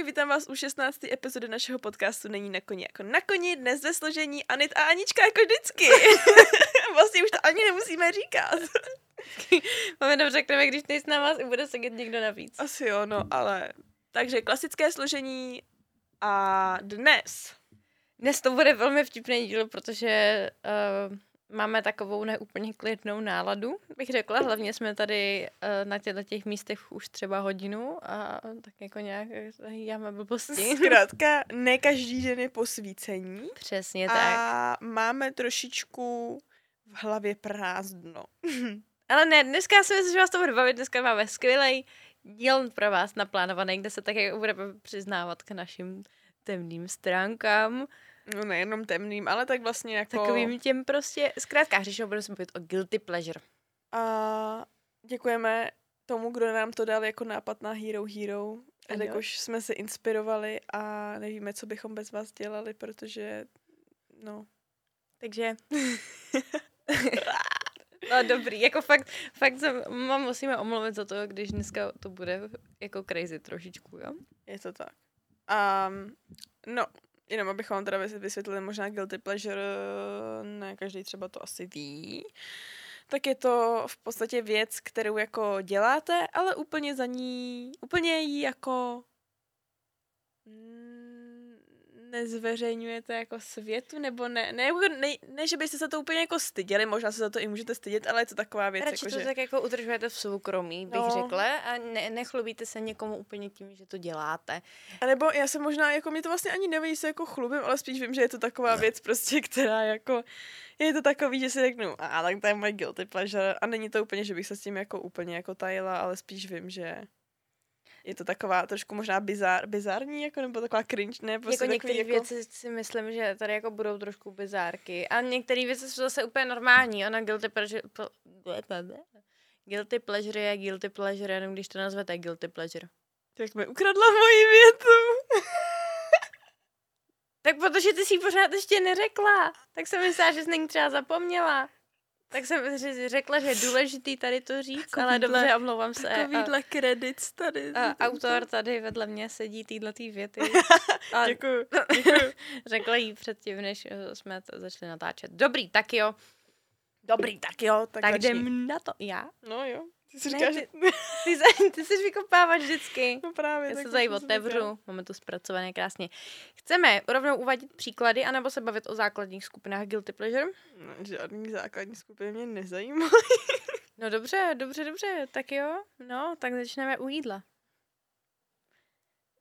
Ahoj, vítám vás u 16. epizody našeho podcastu Není na koni jako na koni, dnes ve složení Anit a Anička jako vždycky. vlastně už to ani nemusíme říkat. Máme dobře řekneme, když nejsi na vás i bude sedět někdo navíc. Asi jo, no, ale... Takže klasické složení a dnes. Dnes to bude velmi vtipný díl, protože uh, máme takovou neúplně klidnou náladu, bych řekla. Hlavně jsme tady uh, na těchto těch místech už třeba hodinu a tak jako nějak máme blbosti. Zkrátka, ne každý den je posvícení. Přesně tak. A máme trošičku v hlavě prázdno. Ale ne, dneska si myslím, že vás to bude bavit. Dneska máme skvělý díl pro vás naplánovaný, kde se také budeme přiznávat k našim temným stránkám. No nejenom temným, ale tak vlastně jako... Takovým těm prostě, zkrátka, Hřišo, budu se mluvit o guilty pleasure. A děkujeme tomu, kdo nám to dal jako nápad na Hero Hero. Jakož jsme se inspirovali a nevíme, co bychom bez vás dělali, protože, no. Takže... no dobrý, jako fakt, fakt se mám musíme omluvit za to, když dneska to bude jako crazy trošičku, jo? Je to tak. Um, no, jenom abychom vám teda vysvětlili možná guilty pleasure, ne každý třeba to asi ví, tak je to v podstatě věc, kterou jako děláte, ale úplně za ní, úplně ji jako nezveřejňujete jako světu, nebo ne, ne, ne, ne, že byste se to úplně jako styděli, možná se za to i můžete stydět, ale je to taková věc. Radši jako, to že... tak jako udržujete v soukromí, bych no. řekla, a ne, nechlubíte se někomu úplně tím, že to děláte. A nebo já se možná, jako mě to vlastně ani neví, se jako chlubím, ale spíš vím, že je to taková věc prostě, která jako, je to takový, že si řeknu, a tak to je můj guilty pleasure, a není to úplně, že bych se s tím jako úplně jako tajila, ale spíš vím, že je to taková trošku možná bizar, bizarní, jako, nebo taková cringe, ne? Prostě jako některé jako... věci si myslím, že tady jako budou trošku bizárky. A některé věci jsou zase úplně normální. Ona guilty pleasure... Guilty pleasure je guilty pleasure, jenom když to nazvete guilty pleasure. Tak mi ukradla moji větu. tak protože ty si ji pořád ještě neřekla. Tak jsem myslela, že jsi není třeba zapomněla. Tak jsem řekla, že je důležitý tady to říct, takovýhle, ale dobře, omlouvám se. Takovýhle kredit tady. A autor tady vedle mě sedí týhle tý věty. A děkuju, děkuju. řekla jí předtím, než jsme to začali natáčet. Dobrý, tak jo. Dobrý, tak jo. Tak, tak jdem na to. Já? No jo. Ty ne, říkáš, ty, ty, ty, ty jsi vykopávat vždycky. No právě. Já se tady otevřu, máme to zpracované krásně. Chceme rovnou uvadit příklady, anebo se bavit o základních skupinách Guilty Pleasure? No, žádný základní skupiny mě nezajímají. no dobře, dobře, dobře, tak jo. No, tak začneme u jídla.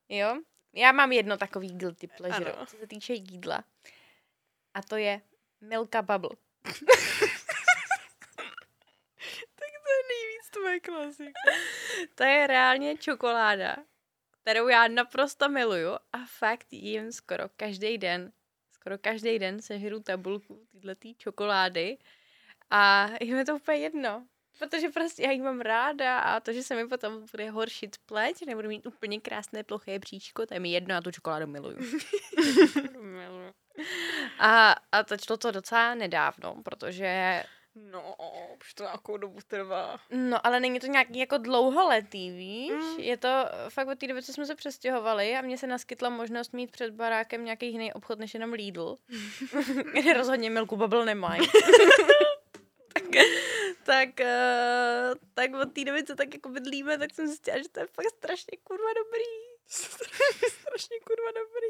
Jo, já mám jedno takový guilty pleasure, ano. co se týče jídla. A to je Milka Bubble. tvoje klasika. to je reálně čokoláda, kterou já naprosto miluju a fakt jím skoro každý den. Skoro každý den sežru tabulku této čokolády a je mi to úplně jedno. Protože prostě já ji mám ráda a to, že se mi potom bude horšit pleť, nebudu mít úplně krásné ploché bříčko, to je mi jedno a tu čokoládu miluju. a, a začalo to docela nedávno, protože No, už to nějakou dobu trvá. No, ale není to nějaký jako dlouholetý, víš? Mm. Je to fakt od té doby, co jsme se přestěhovali a mně se naskytla možnost mít před barákem nějaký jiný obchod než jenom Lidl. kde rozhodně Milku Bubble nemají. tak, tak, uh, tak od té doby, co tak jako bydlíme, tak jsem zjistila, že to je fakt strašně kurva dobrý. strašně kurva dobrý.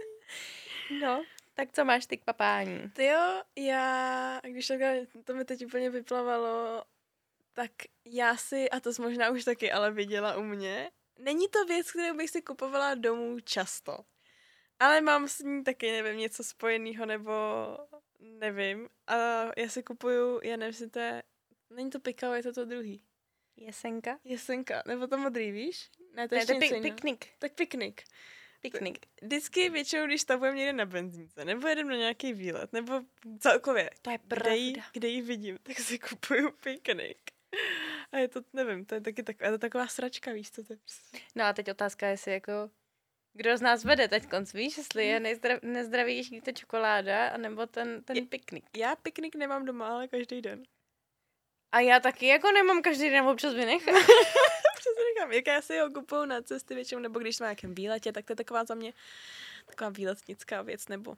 No, tak co máš ty k papání? Ty jo, já, když takhle, to mi teď úplně vyplavalo, tak já si, a to jsi možná už taky ale viděla u mě, není to věc, kterou bych si kupovala domů často. Ale mám s ní taky, nevím, něco spojeného, nebo nevím. A já si kupuju, já nevím, jestli to je, není to pikao, je to to druhý. Jesenka? Jesenka, nebo to modrý, víš? Ne, to je, ne, to je piknik. Tak piknik piknik. Vždycky většinou, když stavujeme někde na benzínce, nebo jedem na nějaký výlet, nebo celkově, to je pravda. Kde, jí, kde jí vidím, tak si kupuju piknik. A je to, nevím, to je taky tak, je to taková sračka, víš, co to je. No a teď otázka je, jestli jako kdo z nás vede teď konc, víš, jestli je nejzdrav, nezdravější ta čokoláda, anebo ten, ten je, piknik. Já piknik nemám doma, ale každý den. A já taky jako nemám každý den, občas vynechám. Přesně říkám, jak já si ho kupuju na cesty většinou, nebo když jsme na nějakém výletě, tak to je taková za mě taková výletnická věc, nebo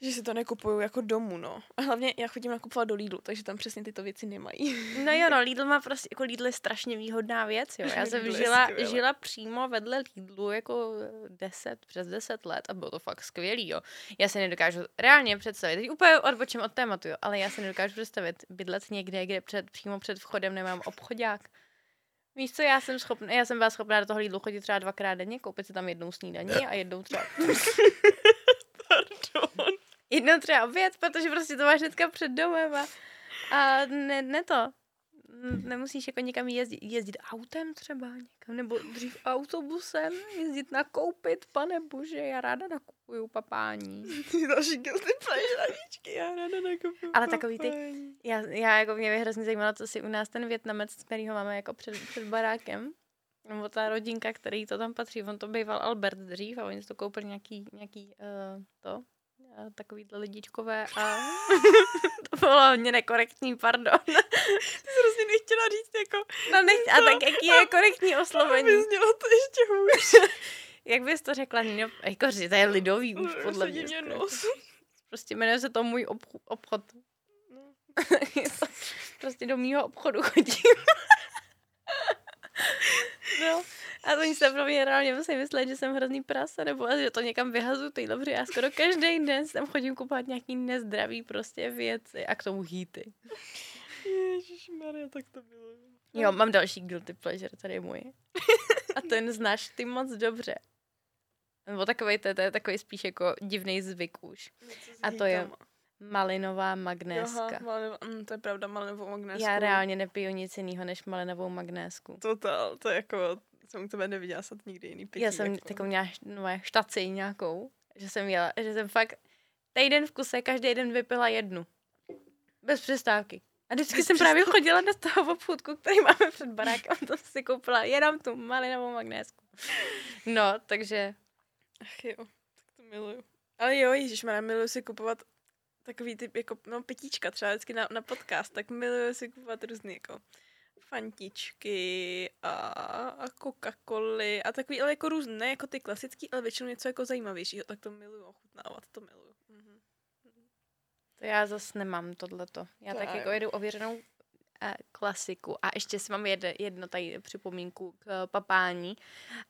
že si to nekupuju jako domů, no. A hlavně já chodím nakupovat do Lidlu, takže tam přesně tyto věci nemají. No jo, no, Lidl má prostě, jako Lidl je strašně výhodná věc, jo. Já jsem žila, žila přímo vedle Lidlu jako 10, přes 10 let a bylo to fakt skvělý, jo. Já si nedokážu reálně představit, teď úplně odbočím od tématu, jo, ale já si nedokážu představit bydlet někde, kde před, přímo před vchodem nemám obchodák. Víš co, já jsem schopná, já jsem byla schopná do toho Lidlu chodit třeba dvakrát denně, koupit si tam jednou snídaní a jednou třeba, Pardon. jednou třeba oběd, protože prostě to máš hnedka před domem a, a ne, ne to. Nemusíš jako někam jezdit, jezdit autem třeba někam, nebo dřív autobusem, jezdit nakoupit, pane bože, já ráda nakupuju papání. Ty další guilty pleasure, já ráda nakupuju Ale takový ty-. Já, já jako mě by hrozně zajímalo, co si u nás ten Větnamec, který ho máme jako před, před barákem, nebo ta rodinka, který to tam patří, on to býval Albert dřív a oni si to koupili nějaký, nějaký uh, to, uh, takovýhle lidičkové a to bylo hodně nekorektní, pardon. Ty jsi hrozně nechtěla říct jako, No nech, a tak jaký je korektní oslovení? aby znělo to ještě hůř. Jak bys to řekla, Nino? Jako, že to je lidový už, podle Sedí mě. mě nos. Prostě jmenuje se to můj obch- obchod. No. Prostě do mýho obchodu chodím. no, a oni se pro mě reálně musí myslet, že jsem hrozný prase, nebo že to někam vyhazu ty dobře. Já skoro každý den tam chodím kupovat nějaký nezdravý prostě věci a k tomu hýty. Ježišmarja, tak to bylo. Jo, mám další guilty pleasure, tady je můj. A ten znáš ty moc dobře. Nebo takový, to, to je takový spíš jako divný zvyk už. A to je Malinová magnéska. Aha, malinová, mm, to je pravda, malinovou magnésku. Já reálně nepiju nic jiného než malinovou magnésku. Total, to je jako, jsem u tebe neviděla snad nikdy jiný pití. Já jsem jako. takovou měla no, štaci nějakou, že jsem jela, že jsem fakt týden v kuse, každý den vypila jednu. Bez přestávky. A vždycky Bez jsem právě chodila do toho obchůdku, který máme před barákem, a tam si koupila jenom tu malinovou magnésku. No, takže Ach jo, tak to miluju. Ale jo, ježišmarja, miluju si kupovat takový typ, jako, no, pitíčka třeba vždycky na, na podcast, tak miluju si kupovat různý, jako, fantičky a, a Coca-Coly a takový, ale jako různé, ne jako ty klasický, ale většinou něco jako zajímavějšího, tak to miluju, ochutnávat, to miluju. Mhm. to já zase nemám tohleto. Já To tak já jako jedu ověřenou klasiku. A ještě si mám jedno, jedno tady připomínku k eh, papání.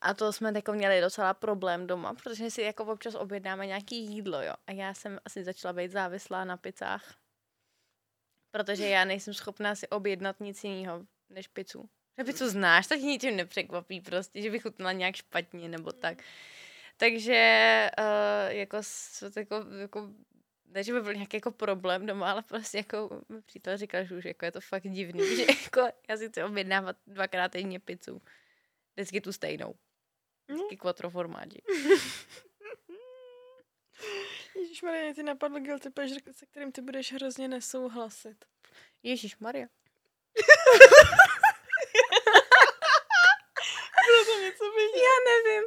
A to jsme jako měli docela problém doma, protože si jako občas objednáme nějaký jídlo, jo. A já jsem asi začala být závislá na pizzách. Protože já nejsem schopná si objednat nic jiného než pizzu. Že pizzu znáš, tak ničím nepřekvapí prostě, že bych chutnala nějak špatně nebo tak. Takže uh, jako, jako, jako ne, že by byl nějaký jako problém doma, ale prostě jako mi přítel říkal, že už jako je to fakt divný, že jako já si chci objednávat dvakrát týdně pizzu. Vždycky tu stejnou. Vždycky quattro formáži. Ježišmarja, mě ty napadl guilty pleasure, se kterým ty budeš hrozně nesouhlasit. Ježíš Maria. Bylo to něco vidět. Já nevím.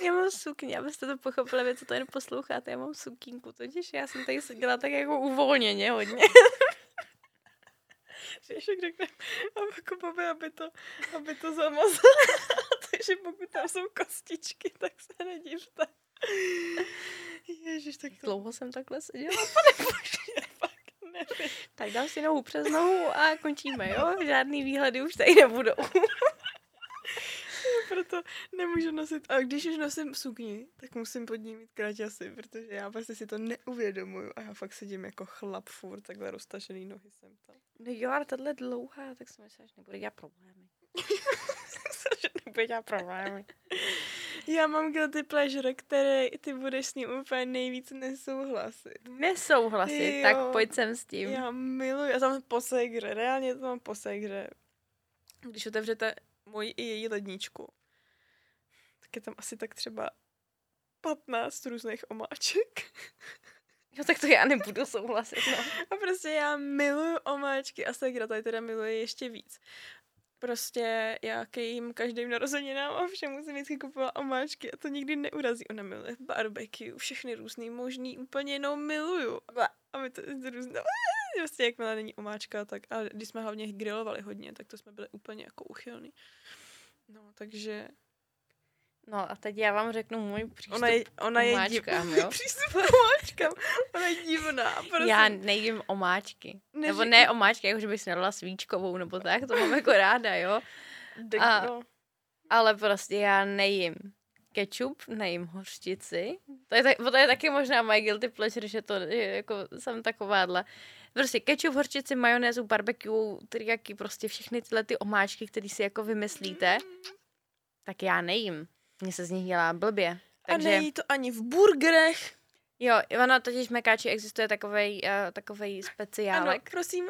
Já mám sukně, abyste to pochopili, vy co to jen posloucháte, já mám sukínku, totiž já jsem tady seděla tak jako uvolněně hodně. Že ještě řekne, aby Kubovi, aby to, aby to zamazal. Takže pokud tam jsou kostičky, tak se nedivte. Ježiš, tak to Dlouho jsem takhle seděla. je fakt nevím. Tak dám si nohu přes nohu a končíme, jo? Žádný výhledy už tady nebudou. Proto nemůžu nosit. A když už nosím sukni, tak musím pod ní mít kraťasy, protože já vlastně si to neuvědomuju. A já fakt sedím jako chlap furt, takhle roztažený nohy jsem tam. No jo, ale tahle dlouhá, tak jsem myslela, že nebude dělat problémy. že nebude dělat problémy. Já mám guilty pleasure, který ty budeš s ním úplně nejvíc nesouhlasit. Nesouhlasit, Jo. tak pojď sem s tím. Já miluji, já to mám po segře, reálně to mám po segře. Když otevřete moji i její ledničku, tak je tam asi tak třeba 15 různých omáček. Jo, tak to já nebudu souhlasit, no. A prostě já miluju omáčky a segra tady teda miluje ještě víc. Prostě já ke jim každým narozeninám a všem musím vždycky kupovat omáčky a to nikdy neurazí. Ona miluje barbecue, všechny různý možný, úplně jenom miluju. A my to je různé. Prostě jakmile není omáčka, tak a když jsme hlavně grilovali hodně, tak to jsme byli úplně jako uchylný. No, takže No a teď já vám řeknu můj přístup ona je, ona je omáčkám, div... jo? přístup k omáčkám. Ona je divná. Prosím. Já nejím omáčky. Neříkej. Nebo ne omáčky, jako že bych si nedala svíčkovou nebo tak, to mám jako ráda, jo? A- no. Ale prostě já nejím kečup, nejím hořčici. To je, tak, to je taky možná moje guilty pleasure, že to je, jako jsem takováhle. Prostě kečup, hořčici, majonézu, barbecue, teriyaki, prostě všechny tyhle ty omáčky, které si jako vymyslíte, tak já nejím. Mně se z nich dělá blbě. A Takže, nejí to ani v burgerech. jo, ono totiž v Mekáči existuje takovej, uh, takovej Ano, speciálek. prosím.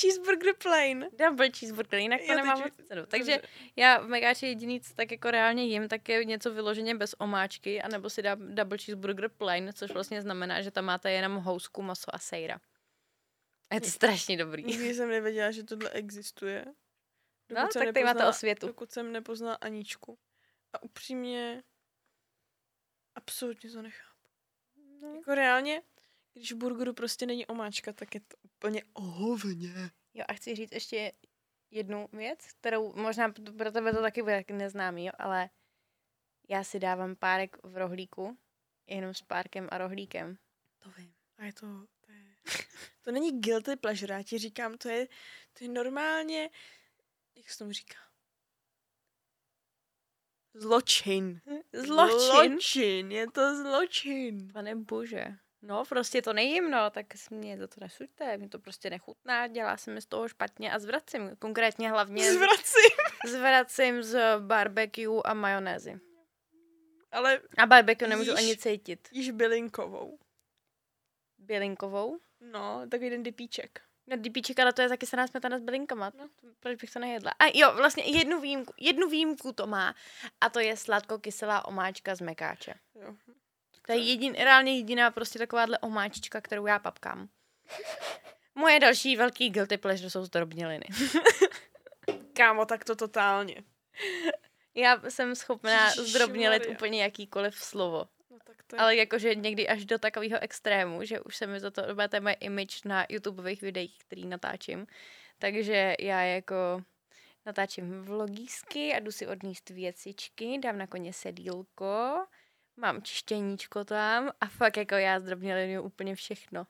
Cheeseburger plain. Double cheeseburger, jinak to Jo, nemá takže- moc cenu. Takže Dobře. já v Megáči jediný, co tak jako reálně jim, tak je něco vyloženě bez omáčky, anebo si dám double cheeseburger plain, což vlastně znamená, že tam máte jenom housku, maso a sejra. A je to strašně dobrý. Nikdy jsem nevěděla, že tohle existuje. No, jsem tak tady máte osvětu. Dokud jsem nepoznala Aničku. A upřímně absolutně to nechápu. No. Jako reálně, když v burgeru prostě není omáčka, tak je to úplně ohovně. Jo a chci říct ještě jednu věc, kterou možná pro tebe to taky bude neznámý, jo, ale já si dávám párek v rohlíku, jenom s párkem a rohlíkem. To vím. A je to, to, je, to není guilty pleasure, já ti říkám, to je, to je normálně, jak se tomu říká? Zločin. Zločin? Zločin, je to zločin. Pane bože. No, prostě to nejím, no, tak mě za to nesuďte, mi to prostě nechutná, dělá se mi z toho špatně a zvracím. Konkrétně hlavně Zvracím. zvracím z barbecue a majonézy. Ale A barbecue nemůžu Jíš. ani cítit. již bylinkovou. Bělinkovou? No, takový jeden dipíček. No, dipíček, ale to je taky saná smetana s bylinkama. No, proč bych to nejedla? A jo, vlastně jednu výjimku, jednu výjimku to má. A to je sladko-kyselá omáčka z mekáče. Jo. To je jedin, reálně jediná prostě takováhle omáčička, kterou já papkám. Moje další velký guilty pleasure jsou zdrobněliny. Kámo, tak to totálně. Já jsem schopná zdrobnělit úplně jakýkoliv slovo. To je... Ale jakože někdy až do takového extrému, že už se mi za to, je moje image na YouTubeových videích, který natáčím. Takže já jako natáčím vlogísky a jdu si odníst věcičky, dám na koně sedílko, mám čištěníčko tam a fakt jako já zdrobnělinu úplně všechno.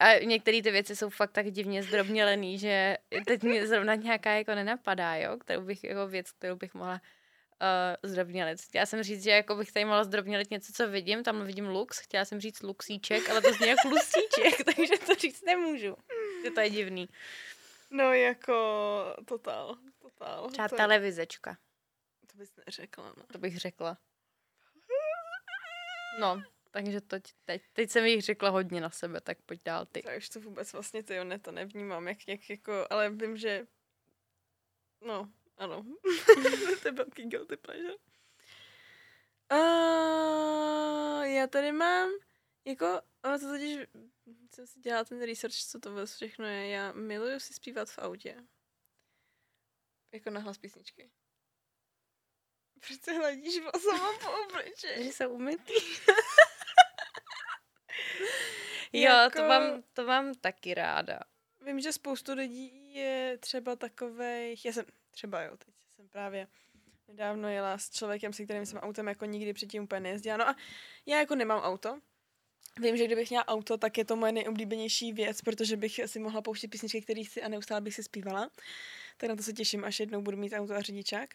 A některé ty věci jsou fakt tak divně zdrobnělený, že teď mi zrovna nějaká jako nenapadá, jo, kterou bych, jako věc, kterou bych mohla uh, zdrobnělit. Chtěla jsem říct, že jako bych tady mohla zdrobnělit něco, co vidím, tam vidím lux, chtěla jsem říct luxíček, ale to zní jako lusíček, takže to říct nemůžu. Že to je divný. No jako totál, totál. Třeba to, televizečka, to bys neřekla, no. to bych řekla. No, takže to teď, teď jsem jich řekla hodně na sebe, tak pojď dál ty. Já už to vůbec vlastně ty ne, to nevnímám, jak, jak jako, ale vím, že no, ano. to je velký guilty pleasure. Uh, já tady mám, jako, ono to totiž, jsem si dělala ten research, co to vůbec všechno je. Já miluju si zpívat v autě. Jako na hlas písničky. Proč se hladíš sama po obličeji? Že jsou umytý. jo, Jako- to mám, to mám taky ráda. Vím, že spoustu lidí je třeba takových, já jsem třeba jo, teď jsem právě nedávno jela s člověkem, se kterým jsem autem jako nikdy předtím úplně nejezdila. No a já jako nemám auto. Vím, že kdybych měla auto, tak je to moje nejoblíbenější věc, protože bych si mohla pouštět písničky, které chci a neustále bych si zpívala. Tak na to se těším, až jednou budu mít auto a řidičák.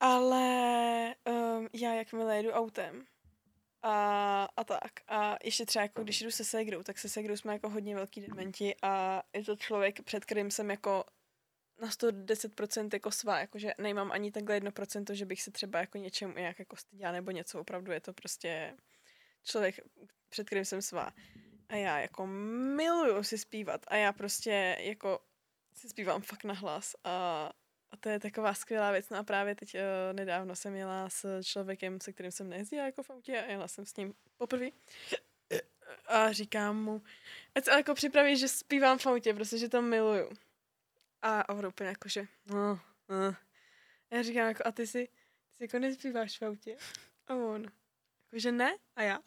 Ale um, já jakmile jedu autem, a, a tak. A ještě třeba jako když jdu se Segrou, tak se Segrou jsme jako hodně velký dementi a je to člověk, před kterým jsem jako na 110% jako svá, jakože nejmám ani takhle 1%, že bych se třeba jako něčemu nějak jako styděla nebo něco, opravdu je to prostě člověk, před kterým jsem svá. A já jako miluju si zpívat a já prostě jako si zpívám fakt na hlas a, a to je taková skvělá věc. No a právě teď uh, nedávno jsem jela s člověkem, se kterým jsem nejezdila jako v autě a jela jsem s ním poprvé. A říkám mu, ať se jako připraví, že zpívám v autě, prostě, že to miluju. A on úplně jako, že no, no. Já říkám jako, a ty si, ty si jako nespíváš v autě? A on, jako, že ne? A já.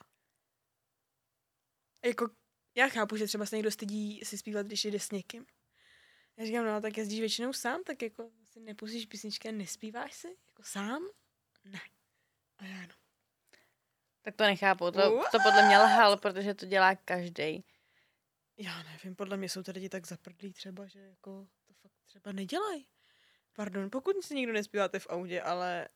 Jako, já chápu, že třeba se někdo stydí si zpívat, když jde s někým. Já říkám, no tak jezdíš většinou sám, tak jako si nepustíš písničky a nespíváš si? Jako sám? Ne. A já no. Tak to nechápu, to, to podle mě lhal, protože to dělá každý. Já nevím, podle mě jsou ty lidi tak zaprdlí třeba, že jako třeba nedělají. Pardon, pokud si nikdo nespíváte v autě, ale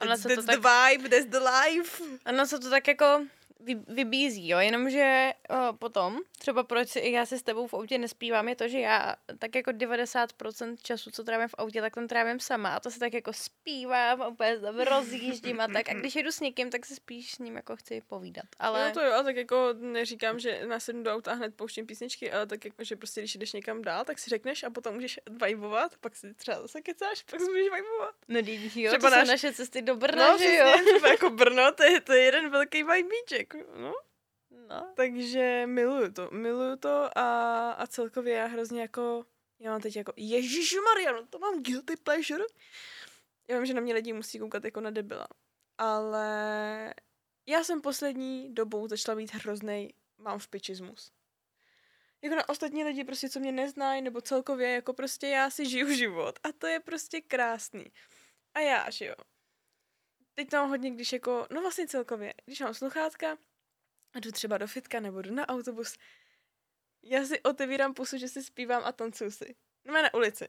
Ona that's, se to that's tak- the vibe, that's the life. Ono se to tak jako vy, vybízí, jo, jenomže uh, potom, třeba proč si, já si s tebou v autě nespívám, je to, že já tak jako 90% času, co trávím v autě, tak tam trávím sama. A to se tak jako zpívám úplně se tam rozjíždím a tak. A když jedu s někým, tak si spíš s ním jako chci povídat, ale... No to jo, a tak jako neříkám, že nasednu do auta a hned pouštím písničky, ale tak jako, že prostě když jdeš někam dál, tak si řekneš a potom můžeš vibovat, pak si třeba zase kecáš, pak si můžeš vibovat. No, jo, Třeba to náš- jsou naše cesty do Brna, No, že jo? třeba jako Brno, to je, to je jeden velký vibíček, no. No. Takže miluju to, miluju to a, a celkově já hrozně jako, já mám teď jako, Ježíš Maria, no to mám guilty pleasure. Já vím, že na mě lidi musí koukat jako na debila, ale já jsem poslední dobou začala být hroznej, mám vpičismus. Jako na ostatní lidi prostě, co mě neznají, nebo celkově, jako prostě já si žiju život a to je prostě krásný. A já, že jo. Teď tam hodně, když jako, no vlastně celkově, když mám sluchátka, a jdu třeba do fitka nebo jdu na autobus, já si otevírám pusu, že si zpívám a tancuju si. No na ulici.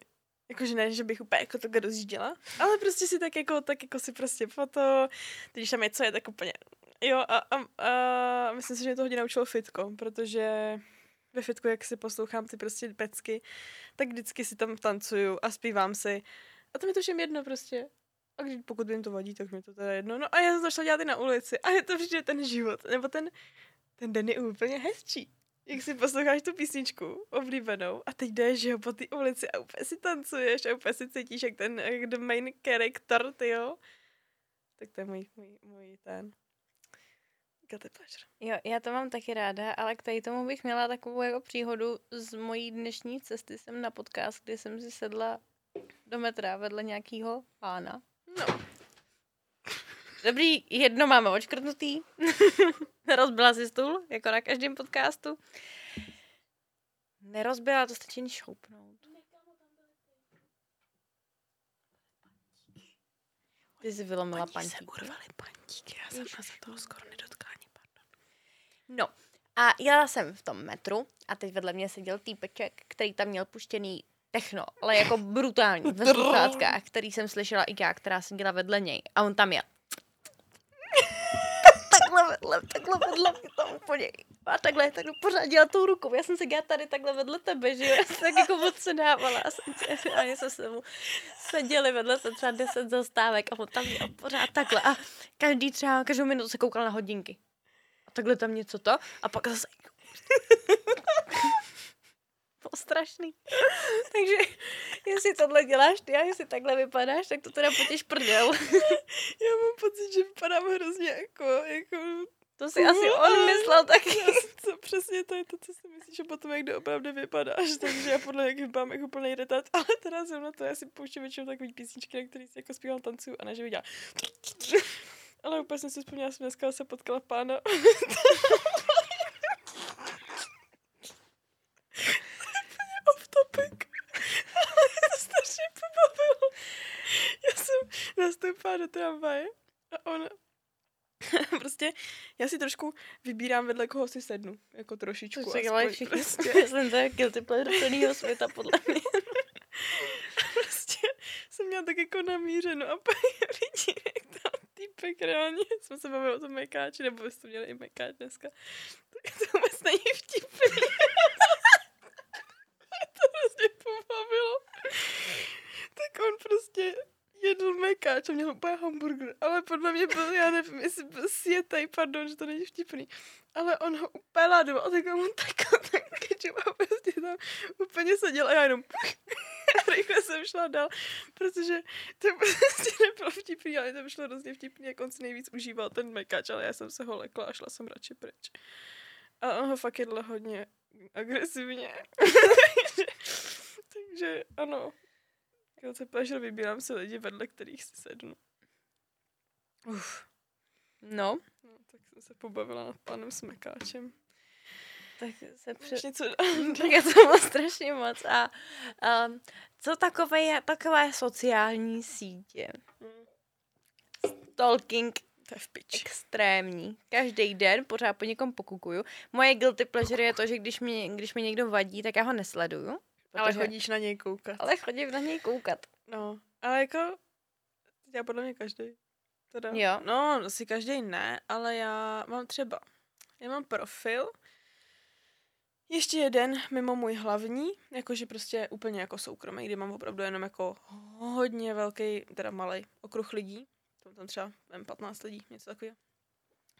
Jakože ne, že bych úplně jako to rozjížděla, ale prostě si tak jako, tak jako si prostě foto, když tam je co je, tak úplně, jo a, a, a myslím si, že mě to hodně naučilo fitko, protože ve fitku, jak si poslouchám ty prostě pecky, tak vždycky si tam tancuju a zpívám si. A to mi to všem jedno prostě. A když, pokud jim to vadí, tak mi to teda jedno. No a já jsem šla dělat i na ulici. A je to vždy ten život. Nebo ten, ten den je úplně hezčí. Jak si posloucháš tu písničku oblíbenou a teď jdeš jo, po té ulici a úplně si tancuješ a úplně si cítíš jak ten jak the main character, ty jo. Tak to je můj, můj, můj ten. Jo, já to mám taky ráda, ale k tady tomu bych měla takovou jako příhodu z mojí dnešní cesty. Jsem na podcast, kdy jsem si sedla do metra vedle nějakého pána. No. Dobrý, jedno máme očkrtnutý. Rozbila si stůl, jako na každém podcastu. Nerozbila, to stačí jen šoupnout. Ty jsi vylomila Oni se urvali pantíky, já jsem se toho skoro nedotkla ani, pardon. No, a jela jsem v tom metru a teď vedle mě seděl týpeček, který tam měl puštěný techno, ale jako brutální, ve sluchátkách, který jsem slyšela i já, která seděla vedle něj. A on tam jel. takhle vedle, takhle vedle mě tam úplně. A takhle, takhle pořád dělal tou rukou. Já jsem se dělala tady takhle vedle tebe, že jo? Já jsem tak jako moc se dávala. A jsem a jsme se mu seděli vedle se třeba 10 zastávek a on tam měl pořád takhle. A každý třeba, každou minutu se koukal na hodinky. A takhle tam něco to. A pak zase... Bylo strašný. Takže jestli tohle děláš ty a jestli takhle vypadáš, tak to teda potěž prdel. Já mám pocit, že vypadám hrozně jako, jako To si asi on myslel taky. To, přesně to je to, co si myslíš, že potom jak opravdu vypadáš, takže já podle jak vypadám jako plný retard, ale teda jsem na to, já si pouštím většinou takový písničky, na který si jako zpívám tancuju a ne, že viděla. Ale úplně jsem si vzpomněla, jsem dneska se potkala pána. Off topic. Ale to strašně pobavilo. Já jsem nastoupila do tramvaje a ona prostě, já si trošku vybírám vedle koho si sednu, jako trošičku. To dělají všichni. Prostě, Já jsem to guilty pleasure celého světa, podle mě. prostě jsem měla tak jako namířeno a pak vidím, jak tam týpek reálně, jsme se bavili o tom mekáči, nebo jste měli i mekáč dneska, tak to vůbec není vtipný. to prostě pobavilo. Tak on prostě jedl mekáč a měl úplně hamburger, ale podle mě byl, já nevím, jestli byl světej, pardon, že to není vtipný, ale on ho úplně ládoval a tak mu takhle ten ketchup a prostě tam úplně seděl a já jenom a rychle jsem šla dál, protože to prostě nebylo vtipný, ale to šlo hrozně vtipný, jak on si nejvíc užíval ten mekáč, ale já jsem se ho lekla a šla jsem radši pryč. A on ho fakt jedl hodně agresivně. takže, takže ano, Guilty pleasure vybírám si lidi, vedle kterých si sednu. Uf. No, No, tak jsem se pobavila nad panem Smekáčem. Tak se Před... před... něco... tak je to strašně moc. A um, co takové je, takové sociální sítě? Stalking to je v piči. extrémní. Každý den pořád po někom pokukuju. Moje guilty pleasure je to, že když mi, když mi někdo vadí, tak já ho nesleduju. Ale protože- chodíš na něj koukat. ale chodím na něj koukat. No, ale jako, dělá podle mě každý. Teda, Jo. No, asi každý ne, ale já mám třeba, já mám profil, ještě jeden mimo můj hlavní, jakože prostě úplně jako soukromý, kdy mám opravdu jenom jako hodně velký, teda malý okruh lidí. Tam tam třeba nevím, 15 lidí, něco takového.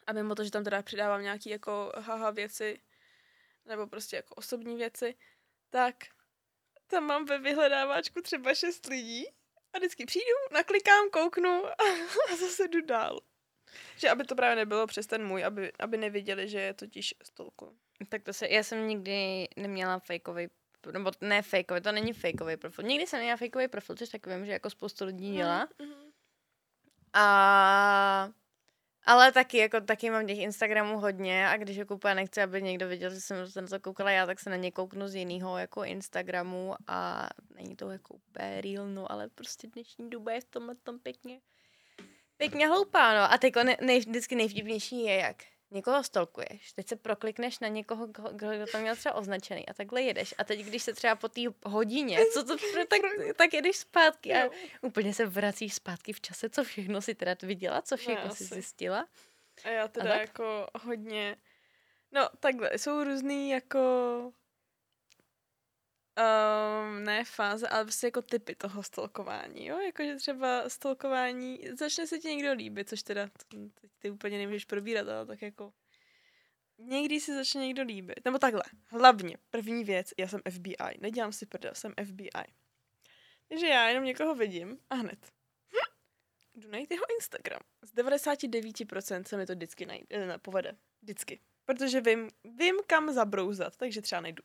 A mimo to, že tam teda přidávám nějaký jako haha věci, nebo prostě jako osobní věci, tak tam mám ve vyhledáváčku třeba šest lidí a vždycky přijdu, naklikám, kouknu a, a zase jdu dál. Že aby to právě nebylo přes ten můj, aby, aby neviděli, že je totiž stolku. Tak to se, já jsem nikdy neměla fejkový nebo ne fejkový, to není fejkový profil. Nikdy jsem neměla fejkový profil, což tak vím, že jako spoustu lidí dělá. Mm-hmm. A ale taky, jako taky mám těch Instagramů hodně a když jako úplně nechci, aby někdo viděl, že jsem se na to koukala já, tak se na ně kouknu z jiného jako Instagramu a není to jako úplně real, no, ale prostě dnešní doba je v tomhle tom pěkně, pěkně hloupá, no. A teď nej, nej, vždycky nejvtipnější je, jak někoho stolkuješ, teď se proklikneš na někoho, koho- kdo tam měl třeba označený a takhle jedeš. A teď, když se třeba po té hodině, co to, tak, tak jedeš zpátky a Jo. úplně se vracíš zpátky v čase, co všechno si teda viděla, co všechno si asi. zjistila. A já teda tak? jako hodně... No, takhle, jsou různý jako... Um, ne fáze, ale prostě jako typy toho stolkování, jo? Jakože třeba stolkování, začne se ti někdo líbit, což teda teď ty úplně nemůžeš probírat, ale tak jako... Někdy si začne někdo líbit. Nebo takhle, hlavně, první věc, já jsem FBI, nedělám si prdel, jsem FBI. Takže já jenom někoho vidím a hned jdu najít jeho Instagram. Z 99% se mi to vždycky najde, eh, povede. Vždycky. Protože vím, vím, kam zabrouzat, takže třeba najdu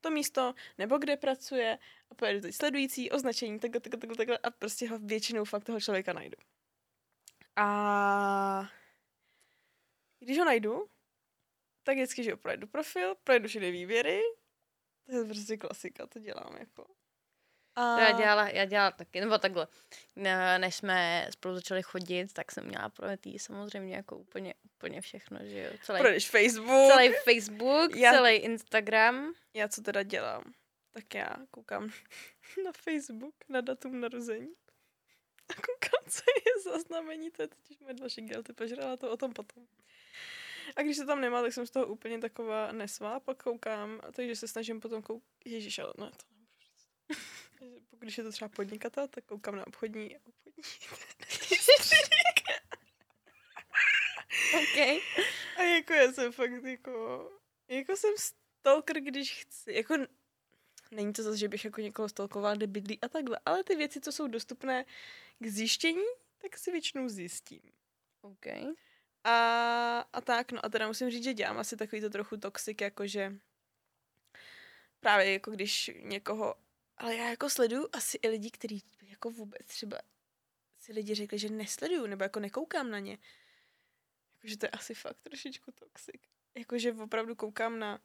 to místo, nebo kde pracuje a pojedu teď sledující, označení, takhle, takhle, takhle, takhle a prostě ho většinou fakt toho člověka najdu. A když ho najdu, tak vždycky, že jo, projdu profil, projdu všechny výběry, to je prostě klasika, to dělám jako. A... To já dělala, já dělala taky, nebo takhle. Ne- Než jsme spolu začali chodit, tak jsem měla projetý samozřejmě jako úplně, úplně všechno, že jo. Celý, Projdeš Facebook. celý Facebook, Já- celý Instagram. Já co teda dělám? Tak já koukám na Facebook na datum narození. A koukám, co je za znamení, to je totiž moje další guilty pleasure, to o tom potom. A když to tam nemá, tak jsem z toho úplně taková nesvá, pak koukám, takže se snažím potom koukat, ježiš, ale ne, to Když je to třeba podnikatel, tak koukám na obchodní, obchodní OK. A jako já jsem fakt jako, jako jsem stalker, když chci, jako není to zase, že bych jako někoho stalkovala, kde bydlí a takhle, ale ty věci, co jsou dostupné k zjištění, tak si většinou zjistím. OK. A, a tak, no a teda musím říct, že dělám asi takový to trochu toxic, jakože právě jako když někoho, ale já jako sleduju asi i lidi, kteří jako vůbec třeba si lidi řekli, že nesleduju, nebo jako nekoukám na ně. Jakože to je asi fakt trošičku toxic. Jakože opravdu koukám na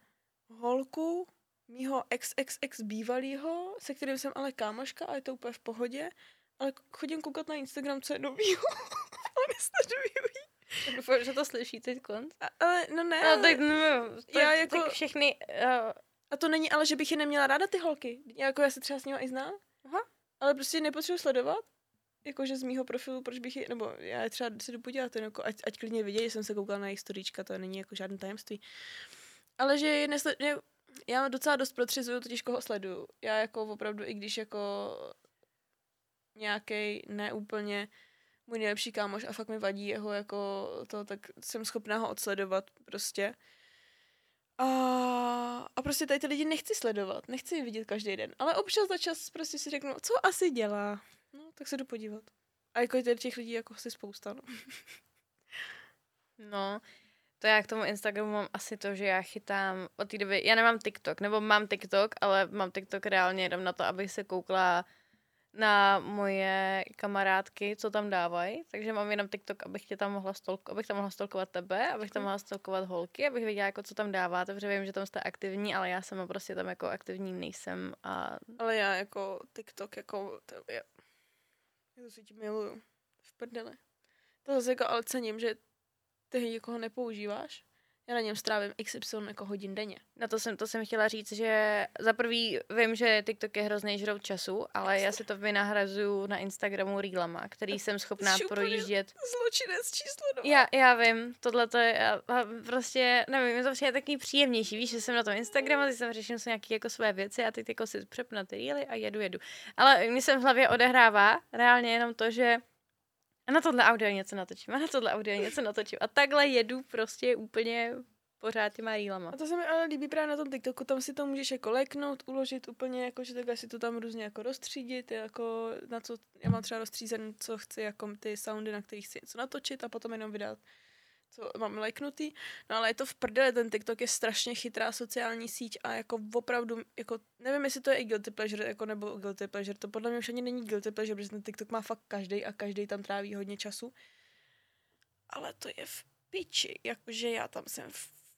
holku mýho XXX bývalýho, se kterým jsem ale kámoška a je to úplně v pohodě, ale chodím koukat na Instagram, co je novýho, ale nesleduju jí. Doufám, že to slyší teď konc. Ale, no ne, No, tak, no, Já jako- jako... tak všechny, uh, a to není ale, že bych je neměla ráda ty holky. Jako já se třeba s nimi i znám. Aha. Ale prostě nepotřebuji sledovat. Jakože z mýho profilu, proč bych je, nebo já je třeba si jdu podívat, jen jako, ať, ať klidně vidějí, že jsem se koukala na jejich storíčka, to není jako žádné tajemství. Ale že je nesled, ne, já docela dost protřizuju, totiž koho sleduju. Já jako opravdu, i když jako nějaký neúplně můj nejlepší kámoš a fakt mi vadí jeho jako to, tak jsem schopná ho odsledovat prostě. A, a prostě tady ty lidi nechci sledovat, nechci je vidět každý den, ale občas za čas prostě si řeknu, co asi dělá. No, tak se jdu podívat. A jako tady těch lidí jako asi spousta, no. no, to já k tomu Instagramu mám asi to, že já chytám od té doby, já nemám TikTok, nebo mám TikTok, ale mám TikTok reálně jenom na to, abych se koukla na moje kamarádky, co tam dávají, takže mám jenom TikTok, abych tě tam mohla stolk, abych tam mohla stolkovat tebe, abych tam mohla stolkovat holky, abych věděla, jako co tam dáváte, protože vím, že tam jste aktivní, ale já sama prostě tam jako aktivní nejsem a Ale já jako TikTok, jako, to je, já to si tím miluju. V prdele. To zase jako ale cením, že ty někoho nepoužíváš. Já na něm strávím XY jako hodin denně. na to jsem, to jsem chtěla říct, že za prvý vím, že TikTok je hrozný žrout času, ale já si to vynahrazuju na Instagramu Reelama, který jsem schopná Jsi projíždět Zločinec číslo dva. Já, já vím, tohle to je, a, a prostě, nevím, je to přijde takový příjemnější, víš, že jsem na tom Instagramu, teď jsem řeším si nějaké jako své věci a teď jako si přepnu ty reely a jedu, jedu. Ale mi se v hlavě odehrává reálně jenom to, že a na tohle audio něco natočím, a na tohle audio něco natočím. A takhle jedu prostě úplně pořád těma reelama. A to se mi ale líbí právě na tom TikToku, tam si to můžeš jako leknout, uložit úplně, jako, že takhle si to tam různě jako rozstřídit, jako na co, já mám třeba rozstřízen, co chci, jako ty soundy, na kterých chci něco natočit a potom jenom vydat, co mám leknutý. No ale je to v prdele, ten TikTok je strašně chytrá sociální síť a jako opravdu, jako nevím, jestli to je i guilty pleasure, jako nebo guilty pleasure, to podle mě už ani není guilty pleasure, protože ten TikTok má fakt každý a každý tam tráví hodně času. Ale to je v piči, jakože já tam jsem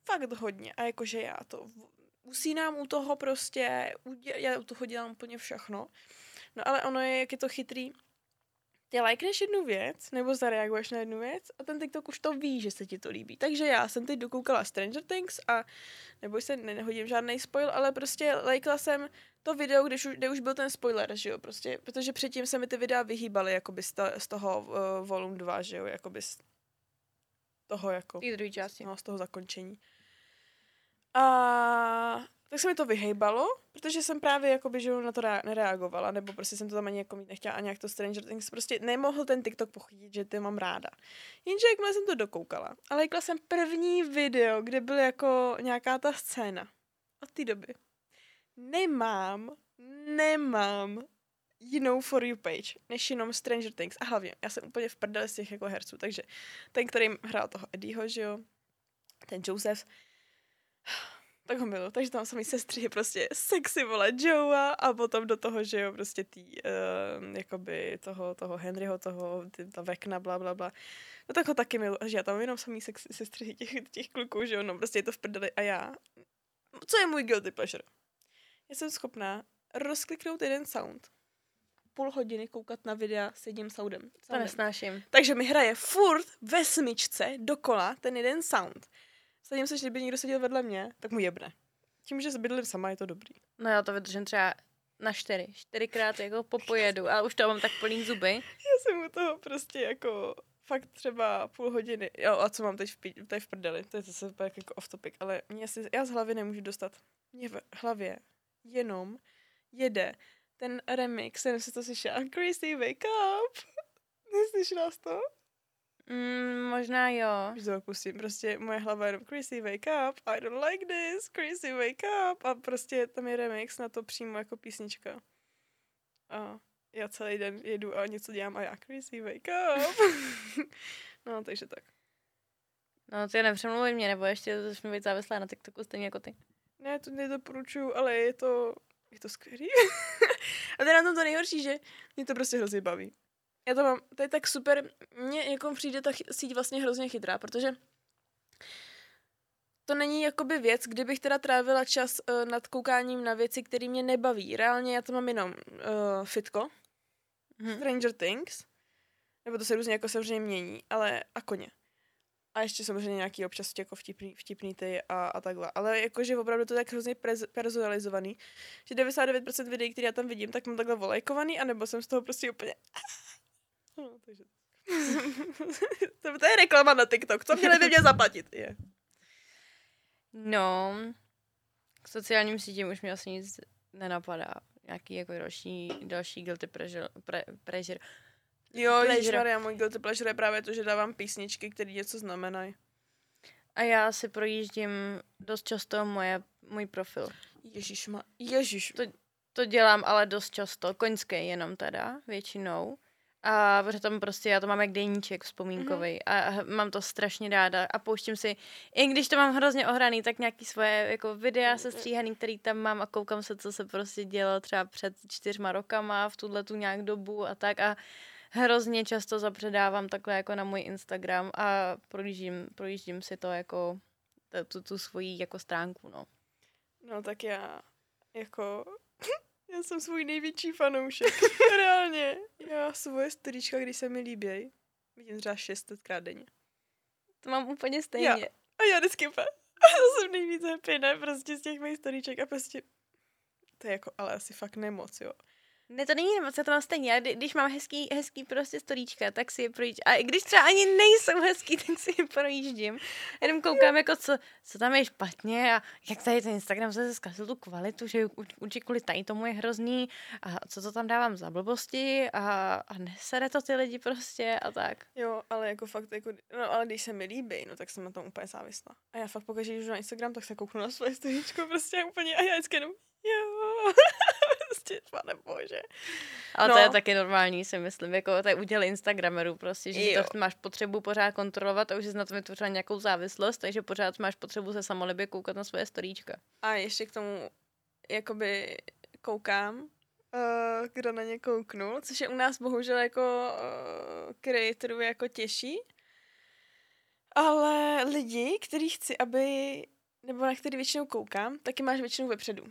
fakt hodně a jakože já to usínám u toho prostě, já u toho dělám úplně všechno. No ale ono je, jak je to chytrý, ty lajkneš jednu věc, nebo zareaguješ na jednu věc a ten TikTok už to ví, že se ti to líbí. Takže já jsem teď dokoukala Stranger Things a nebo se ne- nehodím žádný spoil, ale prostě lajkla jsem to video, kde už, kde už byl ten spoiler, že jo, prostě, protože předtím se mi ty videa vyhýbaly, jakoby z, to, z toho uh, volume 2, že jo, jakoby z toho jako Ty druhý části. no, z toho zakončení. A tak se mi to vyhejbalo, protože jsem právě jakoby, že na to rea- nereagovala, nebo prostě jsem to tam ani jako mít nechtěla a nějak to Stranger Things prostě nemohl ten TikTok pochytit, že ty mám ráda. Jenže jakmile jsem to dokoukala, ale lajkla jsem první video, kde byl jako nějaká ta scéna. Od té doby. Nemám, nemám jinou For You page, než jenom Stranger Things. A hlavně, já jsem úplně v prdeli z těch jako herců, takže ten, který hrál toho Eddieho, že jo, ten Joseph, tak ho milu. Takže tam samý sestry prostě sexy vole Joea a potom do toho, že jo, prostě tý, uh, jakoby toho, toho Henryho, toho, ty, ta Vekna, bla, bla, bla. No tak ho taky milu. A že já tam jenom samý sexy sestry těch, těch kluků, že jo, no prostě je to v prdeli. A já, co je můj guilty pleasure? Já jsem schopná rozkliknout jeden sound, půl hodiny koukat na videa s jedním soundem. To nesnáším. Takže mi hraje furt ve smyčce dokola ten jeden sound. Sadím se, že kdyby někdo seděl vedle mě, tak mu jebne. Tím, že bydlím sama, je to dobrý. No já to vydržím třeba na čtyři. Čtyřikrát jako popojedu, ale už to mám tak plný zuby. Já jsem u toho prostě jako fakt třeba půl hodiny. Jo, a co mám teď v, pí- teď v prdeli? To je zase úplně jako off topic, ale mě si, já z hlavy nemůžu dostat. Mě v hlavě jenom jede ten remix, nevím, jestli to slyšela. Crazy Wake Up. Neslyšela jsi to? Mm, možná jo. Už to pustím, prostě moje hlava je jenom Crazy Wake Up, I don't like this, Crazy Wake Up a prostě tam je remix na to přímo jako písnička. A já celý den jedu a něco dělám a já Crazy Wake Up. no, takže tak. No ty nepřemluví mě, nebo ještě začnu být závislá na TikToku stejně jako ty. Ne, to nedoporučuju, ale je to, je to skvělý. a teda na tom to nejhorší, že mě to prostě hrozně baví. Já to mám, to je tak super, mně jako přijde ta síť vlastně hrozně chytrá, protože to není jakoby věc, kdybych teda trávila čas uh, nad koukáním na věci, které mě nebaví. Reálně já to mám jenom uh, fitko, Hm. Stranger Things, nebo to se různě jako samozřejmě mění, ale a koně. A ještě samozřejmě nějaký občas jako vtipný, vtipný ty a, a takhle. Ale jakože opravdu to je tak hrozně prez, personalizovaný, že 99% videí, které já tam vidím, tak mám takhle volajkovaný, anebo jsem z toho prostě úplně... No, takže... to, to je reklama na TikTok, co měli by mě zaplatit? Je. No, k sociálním sítím už mi asi nic nenapadá. Nějaký jako další, další guilty pleasure. Pre, pleasure. Jo, Pleasure. ježišmarja, můj guilty pleasure je právě to, že dávám písničky, které něco znamenají. A já si projíždím dost často moje, můj profil. Ježišma, ježiš. To- To dělám ale dost často, koňské jenom teda, většinou. A protože tam prostě já to mám jak deníček vzpomínkový mm-hmm. a mám to strašně ráda a pouštím si, i když to mám hrozně ohraný, tak nějaký svoje jako videa se stříhaný, který tam mám a koukám se, co se prostě dělo třeba před čtyřma rokama v tuhle tu nějak dobu a tak a hrozně často zapředávám takhle jako na můj Instagram a projíždím, projíždím si to jako tu, tu svoji jako stránku, no. No tak já jako já jsem svůj největší fanoušek. Reálně. Já svoje storíčka, když se mi líbí, vidím třeba šestkrát denně. To mám úplně stejně. Já. A já vždycky pa. Já jsem nejvíc happy, ne? Prostě z těch mých storíček a prostě to je jako, ale asi fakt nemoc, jo. Ne, to není nemoc, já to mám stejně. Já, když mám hezký, hezký prostě storíčka, tak si je projíždím. A když třeba ani nejsou hezký, tak si je projíždím. Jenom koukám, jako co, co tam je špatně a jak tady ten Instagram se zkazil tu kvalitu, že určitě kvůli tady tomu je hrozný a co to tam dávám za blbosti a, a nesere to ty lidi prostě a tak. Jo, ale jako fakt, jako, no ale když se mi líbí, no tak jsem na tom úplně závislá. A já fakt pokaždé, když na Instagram, tak se kouknu na svoje storíčko prostě úplně a já vždycky jenom, jo. Prostě, pane bože. Ale no. to je taky normální, si myslím, jako to je úděl Instagramerů prostě, že jo. to máš potřebu pořád kontrolovat a už jsi na to vytvořila nějakou závislost, takže pořád máš potřebu se samolibě koukat na svoje storíčka. A ještě k tomu, jakoby koukám, uh, kdo na ně kouknul, což je u nás bohužel jako uh, creatorů jako těžší, ale lidi, který chci, aby, nebo na který většinou koukám, taky máš většinou vepředu.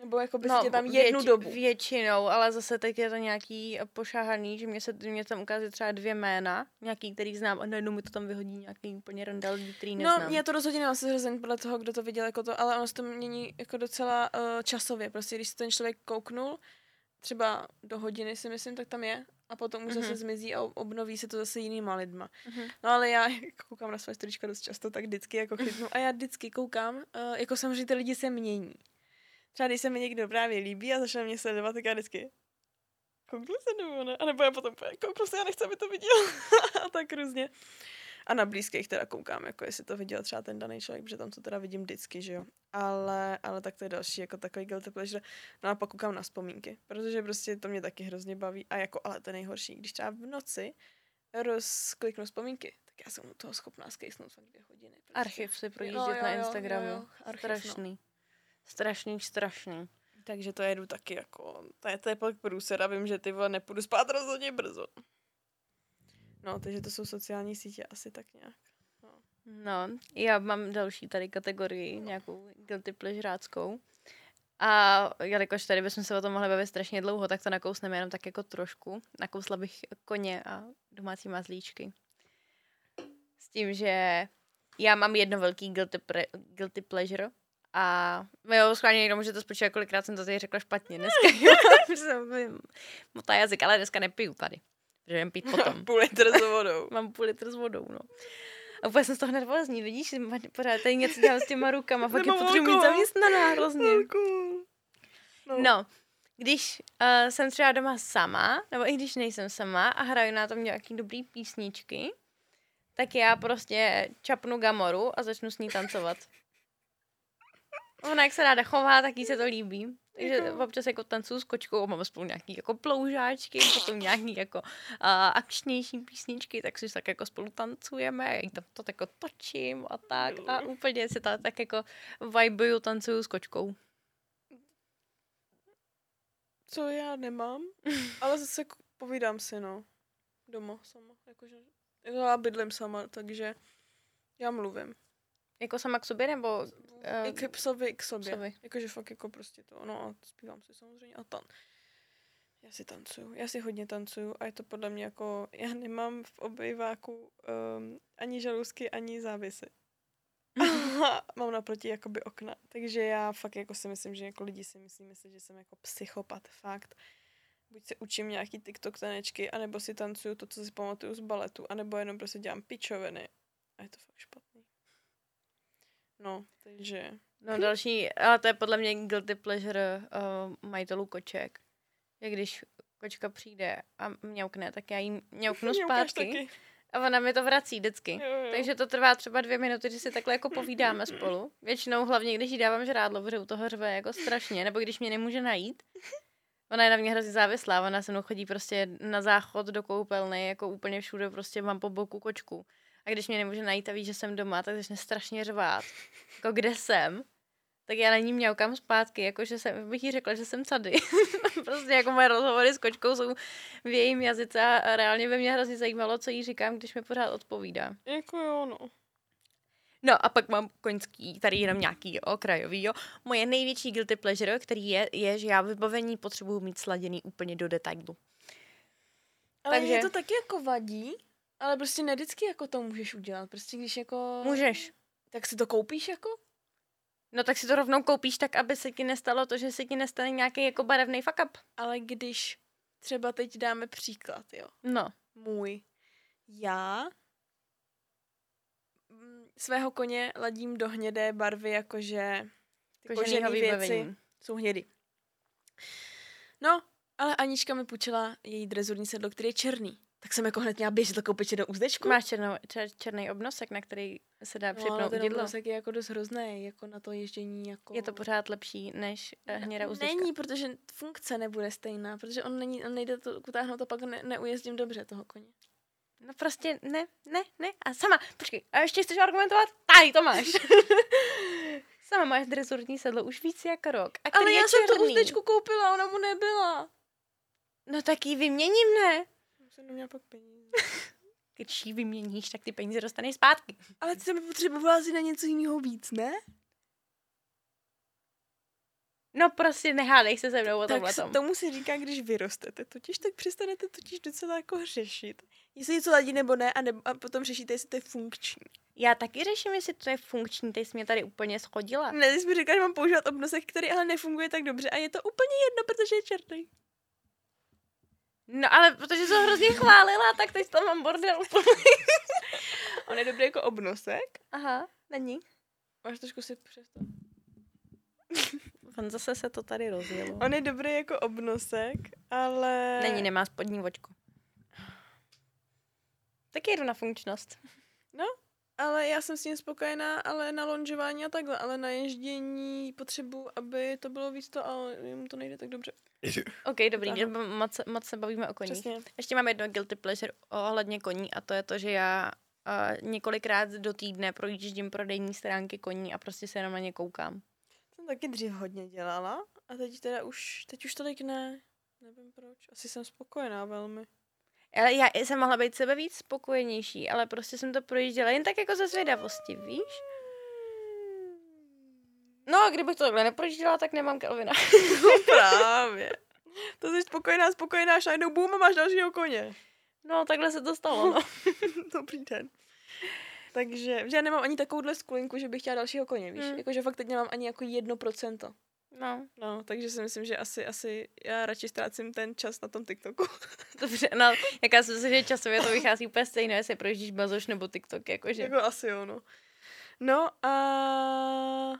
Nebo jako by no, tam jednu věč, dobu. Většinou, ale zase teď je to nějaký pošahaný, že mě se mě tam ukazuje třeba dvě jména, nějaký, který znám a najednou mi to tam vyhodí nějaký úplně randel, který no, neznám. No, mě to rozhodně nemá se podle toho, kdo to viděl jako to, ale ono se to mění jako docela uh, časově. Prostě když se ten člověk kouknul, třeba do hodiny si myslím, tak tam je a potom už mm-hmm. zase zmizí a obnoví se to zase jinýma lidma. Mm-hmm. No ale já koukám na své storička dost často, tak vždycky jako chytnu a já vždycky koukám, uh, jako samozřejmě ty lidi se mění třeba když se mi někdo právě líbí a začne mě sledovat, tak já vždycky kouknu se nebo ne? A nebo já potom kouknu se, já nechci, aby to viděl. a tak různě. A na blízkých teda koukám, jako jestli to viděl třeba ten daný člověk, protože tam to teda vidím vždycky, že jo. Ale, ale tak to je další jako takový guilty pleasure. No a pak koukám na vzpomínky, protože prostě to mě taky hrozně baví. A jako, ale to nejhorší, když třeba v noci rozkliknu vzpomínky, tak já jsem u toho schopná skejsnout fakt dvě hodiny. Prostě. Archiv si projíždět na Instagramu. Jo, jo, Archiv, Strašný. No. Strašný, strašný. Takže to jedu taky jako, to je, to je pak průser a vím, že ty vole nepůjdu spát rozhodně brzo. No, takže to jsou sociální sítě asi tak nějak. No, no já mám další tady kategorii, nějakou guilty pleasureáckou. A jelikož tady bychom se o tom mohli bavit strašně dlouho, tak to nakousneme jenom tak jako trošku. Nakousla bych koně a domácí mazlíčky. S tím, že já mám jedno velký guilty, pre, guilty pleasure a jo, schválně někdo může to spočítat, kolikrát jsem to tady řekla špatně dneska. Motá jazyk, ale dneska nepiju tady. Protože jen pít potom. půl litr s vodou. Mám půl litr s vodou, no. A úplně jsem z toho nervózní, vidíš, pořád tady něco dělám s těma rukama, fakt je potřebuji mít zaměstnaná hrozně. No. no, když uh, jsem třeba doma sama, nebo i když nejsem sama a hraju na tom nějaký dobrý písničky, tak já prostě čapnu gamoru a začnu s ní tancovat. Ona jak se ráda chová, tak jí se to líbí. Takže jako... občas jako tancuju s kočkou, máme spolu nějaký jako ploužáčky, potom nějaký jako uh, akčnější písničky, tak si tak jako spolu tancujeme, já tam to jako točím a tak a úplně si ta, tak jako vibuju, tancuju s kočkou. Co já nemám, ale zase povídám si, no. Doma sama, jakože já bydlím sama, takže já mluvím. Jako sama k sobě, nebo... Uh, I k sobě, k sobě. sobě. Jakože fakt jako prostě to, no a zpívám si samozřejmě a tan. Já si tancuju, já si hodně tancuju a je to podle mě jako, já nemám v obýváku um, ani žaluzky, ani závisy. mám naproti jakoby okna, takže já fakt jako si myslím, že jako lidi si myslí, myslí, že jsem jako psychopat, fakt. Buď se učím nějaký TikTok tanečky, anebo si tancuju to, co si pamatuju z baletu, anebo jenom prostě dělám pičoviny. A je to fakt špatné. No, takže... No další, ale to je podle mě guilty pleasure uh, majitelů koček. Je když kočka přijde a mňaukne, tak já jí mňauknu zpátky. A ona mi to vrací vždycky. Jo, jo. Takže to trvá třeba dvě minuty, že si takhle jako povídáme spolu. Většinou hlavně, když jí dávám žrádlo, protože u toho řve jako strašně, nebo když mě nemůže najít. Ona je na mě hrozně závislá, ona se mnou chodí prostě na záchod do koupelny, jako úplně všude prostě mám po boku kočku. A když mě nemůže najít a ví, že jsem doma, tak začne strašně řvát. Jako kde jsem? Tak já na ní mňaukám zpátky, jako že jsem, bych jí řekla, že jsem tady. prostě jako moje rozhovory s kočkou jsou v jejím jazyce a reálně by mě hrozně zajímalo, co jí říkám, když mi pořád odpovídá. Jako jo, no. No a pak mám koňský, tady jenom nějaký okrajový, jo. Moje největší guilty pleasure, který je, je, že já vybavení potřebuju mít sladěný úplně do detailu. Ale Takže- Takže... mě to taky jako vadí, ale prostě ne vždycky jako to můžeš udělat. Prostě když jako... Můžeš. Tak si to koupíš jako? No tak si to rovnou koupíš tak, aby se ti nestalo to, že se ti nestane nějaký jako barevný fuck up. Ale když třeba teď dáme příklad, jo. No. Můj. Já svého koně ladím do hnědé barvy, jakože ty Koženýho kožený věci jsou hnědy. No, ale Anička mi půjčila její drezurní sedlo, který je černý. Tak jsem jako hned měla běžet koupit do úzdečku. Máš černou, čer, černý obnosek, na který se dá no, připnout ten no, obnosek je jako dost hrozný, jako na to ježdění. Jako... Je to pořád lepší než eh, hnědá uzdečka. Není, protože funkce nebude stejná, protože on, není, on nejde to utáhnout a pak ne, neujezdím dobře toho koně. No prostě ne, ne, ne. A sama, počkej, a ještě chceš argumentovat? Tady to máš. sama máš drezurní sedlo už víc jak rok. A Ale já jsem tu úzdečku koupila, ona mu nebyla. No tak ji vyměním, ne? Jsem neměla pak peníze. Když ji vyměníš, tak ty peníze dostaneš zpátky. Ale ty jsem potřebovala asi na něco jiného víc, ne? No prostě nehádej se se mnou o Tak tomhle tom. tomu se říká, když vyrostete. Totiž tak přestanete totiž docela jako řešit. Jestli něco ladí nebo ne a, ne, a potom řešíte, jestli to je funkční. Já taky řeším, jestli to je funkční, ty jsi mě tady úplně schodila. Ne, ty jsi mi říkala, že mám používat obnosek, který ale nefunguje tak dobře a je to úplně jedno, protože je černý. No ale protože jsem ho hrozně chválila, tak teď tam mám bordel úplný. On je dobrý jako obnosek. Aha, není. Máš trošku si přes to. On zase se to tady rozjelo. On je dobrý jako obnosek, ale... Není, nemá spodní vočku. Tak jedu na funkčnost. Ale já jsem s tím spokojená, ale na lonžování a takhle, ale na ježdění potřebuji, aby to bylo víc to, ale mu to nejde tak dobře. OK, dobrý, moc, se- moc se bavíme o koních. Přesně. Ještě mám jedno guilty pleasure ohledně koní a to je to, že já uh, několikrát do týdne projíždím prodejní stránky koní a prostě se jenom na ně koukám. Jsem taky dřív hodně dělala a teď teda už, teď už tolik ne. Nevím proč. Asi jsem spokojená velmi. Ale já jsem mohla být sebe víc spokojenější, ale prostě jsem to projížděla jen tak jako ze zvědavosti, víš? No a kdybych to takhle neprojížděla, tak nemám Kelvina. No právě. To jsi spokojená, spokojená, až najednou bum a máš dalšího koně. No takhle se to stalo, no. Dobrý den. Takže, že já nemám ani takovouhle skulinku, že bych chtěla dalšího koně, víš? Hmm. Jakože fakt teď nemám ani jako jedno procento. No, No, takže si myslím, že asi, asi já radši ztrácím ten čas na tom TikToku. dobře, no, jaká jsem si, že časově to vychází úplně stejné, jestli projíždíš Bazoš nebo TikTok, jakože. jako asi jo, no. No a...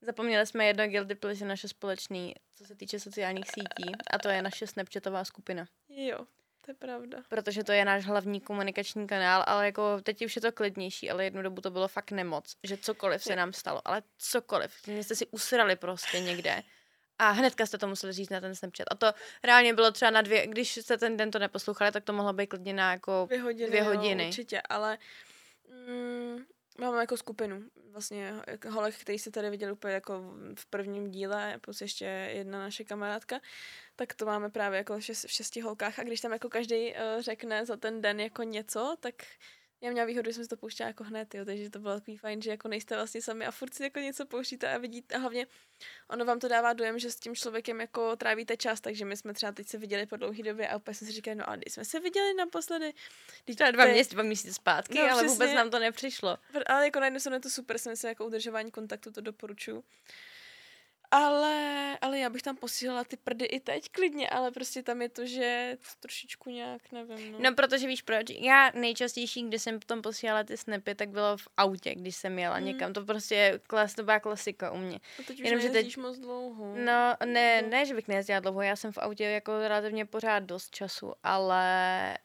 Zapomněli jsme jedno guilty pleasure naše společný, co se týče sociálních sítí, a to je naše Snapchatová skupina. Jo, to je pravda. Protože to je náš hlavní komunikační kanál, ale jako teď už je to klidnější, ale jednu dobu to bylo fakt nemoc, že cokoliv se nám stalo, ale cokoliv, mě jste si usrali prostě někde. A hnedka jste to museli říct na ten Snapchat. A to reálně bylo třeba na dvě, když jste ten den to neposlouchali, tak to mohlo být klidně na jako Dvě hodiny, Dvě jo, hodiny. určitě, ale mm, máme jako skupinu, vlastně holek, který se tady viděl úplně jako v prvním díle, plus ještě jedna naše kamarádka, tak to máme právě jako v, šest, v šesti holkách. A když tam jako každý uh, řekne za ten den jako něco, tak já měla výhodu, že jsem si to pouštěla jako hned, jo, takže to bylo takový fajn, že jako nejste vlastně sami a furt si jako něco pouštíte a vidíte a hlavně ono vám to dává dojem, že s tím člověkem jako trávíte čas, takže my jsme třeba teď se viděli po dlouhé době a úplně jsme si říkali, no a když jsme se viděli naposledy, když dva to je- měsíce, dva měsíce zpátky, No, ale vůbec přesně. nám to nepřišlo. ale jako na jednu stranu je to super, si myslím, jako udržování kontaktu, to doporučuju. Ale, ale já bych tam posílala ty prdy i teď klidně, ale prostě tam je to, že trošičku nějak, nevím, no. No, protože víš proč? Já nejčastější, kdy jsem potom posílala ty snapy, tak bylo v autě, když jsem jela Mm. někam. To prostě je klas, to byla klasika u mě. A teď už jenom, že teď- moc dlouho. No, ne, No. ne, že bych nejezdila dlouho, já jsem v autě jako relativně pořád dost času, ale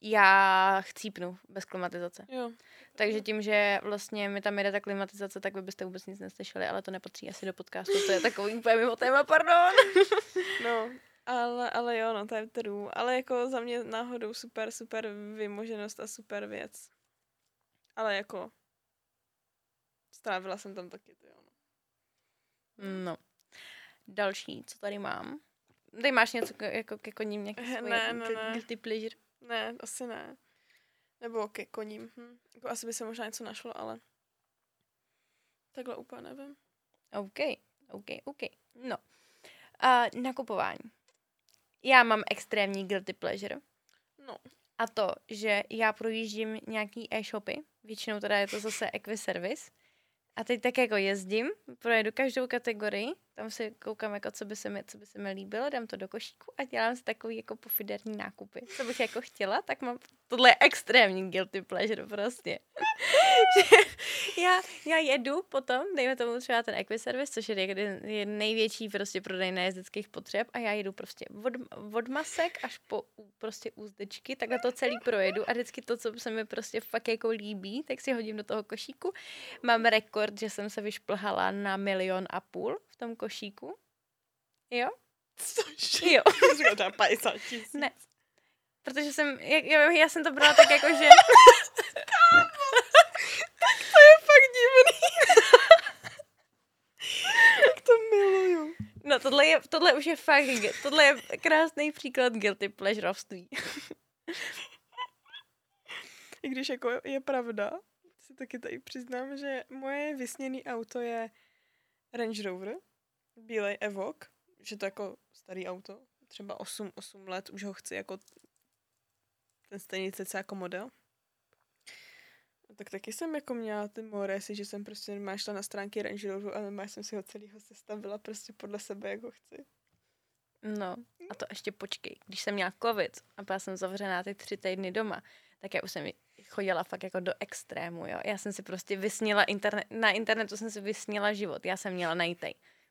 já chcípnu bez klimatizace. Jo. Takže tím, že vlastně mi tam jede ta klimatizace, tak vy byste vůbec nic neslyšeli, ale to nepatří asi do podcastu, to je takový úplně mimo téma, pardon. No, ale, ale jo, no, to je true. Ale jako za mě náhodou super, super vymoženost a super věc. Ale jako strávila jsem tam taky, to jo. No. No. Další, co tady mám? Tady máš něco k- jako ke koním, nějaký Ne, svoje ne, guilty- ne. guilty pleasure? Ne, asi ne. Nebo ke koním. Hm. Jako asi by se možná něco našlo, ale takhle úplně nevím. OK, OK, OK. No. A nakupování. Já mám extrémní guilty pleasure. No. A to, že já projíždím nějaký e-shopy, většinou teda je to zase Equiservice, a teď tak jako jezdím, projedu každou kategorii, tam si koukám, jako co by se mi, co by se mi líbilo, dám to do košíku a dělám si takový jako pofiderní nákupy. Co bych jako chtěla, tak mám, tohle je extrémní guilty pleasure prostě. Já, já jedu potom, dejme tomu třeba ten Equiservice, což je, je největší prostě prodej nejezdeckých potřeb a já jedu prostě od, od masek až po prostě úzdečky, takhle to celý projedu a vždycky to, co se mi prostě fakt jako líbí, tak si hodím do toho košíku. Mám rekord, že jsem se vyšplhala na milion a půl v tom košíku. Jo? Cože? Jo. Říkám, třeba 50 tisíc. Ne. Protože jsem, jak, jo, já jsem to brala tak jako, že... To je fakt divný. tak to miluju. No tohle, je, tohle už je fakt, tohle je krásný příklad guilty pleasureovství. I když jako je pravda, si taky tady přiznám, že moje vysněný auto je Range Rover, bílej Evoque, že to jako starý auto, třeba 8, 8 let, už ho chci jako ten stejný cca jako model. No Tak taky jsem jako měla ty moresy, že jsem prostě normálně šla na stránky Range Roveru a normálně jsem si ho celýho sestavila prostě podle sebe, jak ho chci. No, a to ještě počkej. Když jsem měla covid a byla jsem zavřená ty tři týdny doma, tak já už jsem chodila fakt jako do extrému, jo. Já jsem si prostě vysnila internet, na internetu jsem si vysnila život. Já jsem měla najít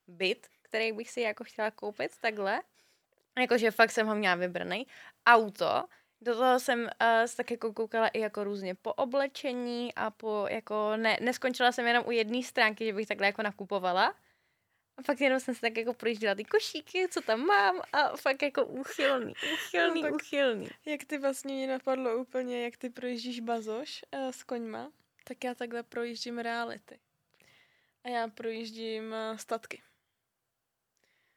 byt, který bych si jako chtěla koupit, takhle. Jakože fakt jsem ho měla vybraný. Auto, do toho jsem uh, tak jako koukala i jako různě po oblečení a po jako, ne, neskončila jsem jenom u jedné stránky, že bych takhle jako nakupovala. A fakt jenom jsem si tak jako projížděla ty košíky, co tam mám a fakt jako úchylný, úchylný, No úchylný. Jak ty vlastně mě napadlo úplně, jak ty projíždíš bazoš uh, s koňma, tak já takhle projíždím reality. A já projíždím uh, statky.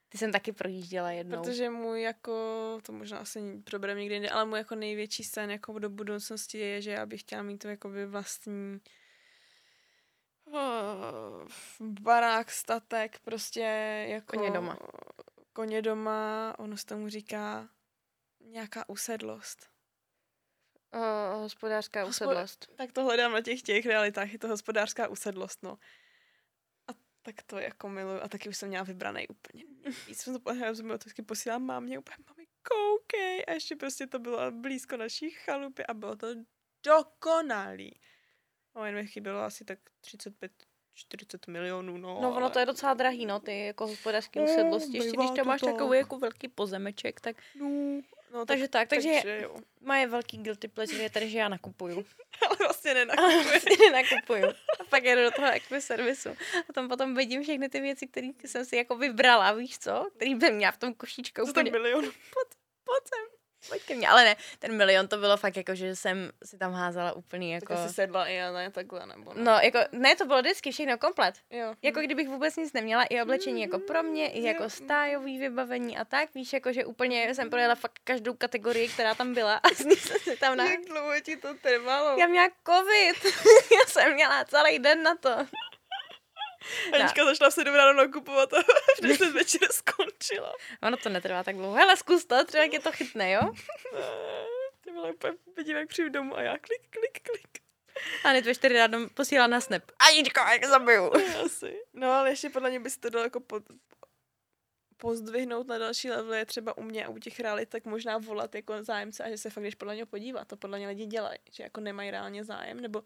Ty jsem taky projížděla jednou. Protože můj jako, to možná asi probereme někdy jinde, ale můj jako největší sen jako do budoucnosti je, že já bych chtěla mít to jakoby vlastní uh, barák, statek, prostě jako... Koně doma. Koně doma, ono se tomu říká nějaká usedlost. Uh, hospodářská Hospod- usedlost. Tak to hledám na těch těch realitách, je to hospodářská usedlost, no. Tak to jako miluju. A taky už jsem měla vybraný úplně nejvíc. Jsem to to vždycky posílám mámě, úplně mami, koukej. A ještě prostě to bylo blízko naší chalupy a bylo to dokonalý. No jen mi chybělo asi tak 35 40 milionů, no. No ono ale- to je docela drahý, no, ty jako hospodářské No, usedlosti. Ještě když to tam máš tak. takový jako velký pozemeček, tak No, no takže tak, takže, takže jo. moje velký guilty pleasure je tady, že já nakupuju. Ale vlastně Ale nenakupuje. vlastně nenakupuju. A pak jedu do toho servisu. A tam potom vidím všechny ty věci, které jsem si jako vybrala, víš co? Který bych měla v tom košíčku Co úplně. milion? Pojď sem. Pojď ke mně. Ale ne, ten milion to bylo fakt jako, že jsem si tam házela úplný jako... Tak asi sedla i já, ne takhle, nebo ne. No, jako, ne, to bylo vždycky všechno komplet. Jo. Jako kdybych vůbec nic neměla, i oblečení jako pro mě, i jako stájový vybavení a tak, víš, jako že úplně jsem projela fakt každou kategorii, která tam byla a z ní jsem si tam na... Jak dlouho ti to trvalo? Já měla covid, já jsem měla celý den na to. Anička začala v 7 ráno nakupovat a v 10 večer skončila. Ono to netrvá tak dlouho. Hele, zkus to, třeba tě to chytne, jo? Ne, Ty byla úplně, vidím, jak přijdu domů a já klik, klik, klik. A hned ve čtyři ráno posílá na snap. Aničko, jak zabiju. Asi. No ale ještě podle mě by se to dalo jako pod, pozdvihnout na další level je třeba u mě a u těch realit, tak možná volat jako zájemce a že se fakt jdeš podle něho podívat. To podle mě lidi dělají, že jako nemají reálně zájem, nebo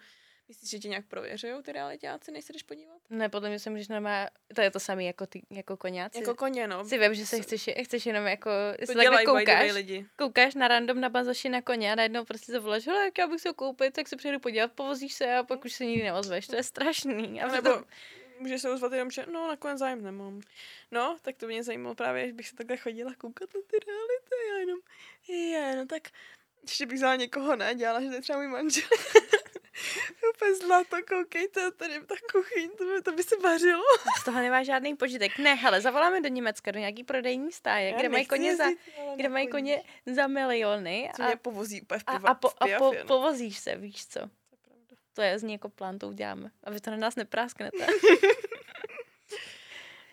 Myslíš, že tě nějak prověřují ty realitáci, než se jdeš podívat? Ne, podle mě se můžeš normálně, to je to samé jako, ty, jako koněci. Jako koně, no. si vím, že se chceš, chceš jenom jako, to dělají way koukáš, lidi. koukáš na random na bazoši na koně a najednou prostě zavoláš, hele, jak já bych se ho koupit, tak se přijdu podívat, povozíš se a pak už se nikdy neozveš. To je strašný. A A nebo... nebo může se ozvat jenom, že no, nakonec zájem nemám. No, tak to mě zajímalo právě, že bych se takhle chodila koukat na ty reality. Já jenom, je, no tak ještě bych vzala někoho ne, dělala, že to je třeba můj manžel. Úplně zlato, koukejte, tady je ta kuchyň, to by, to by se vařilo. Z toho nemá žádný požitek. Ne, hele, zavoláme do Německa, do nějaký prodejní stáje, Já kde mají koně za, jezdit, ale kde mají koně za miliony Co a, mě povozí úplně v a, piva, a, po, v a po, pijafě, no. povozíš se, víš co. To je zní jako plán, to uděláme. A vy to na nás neprásknete.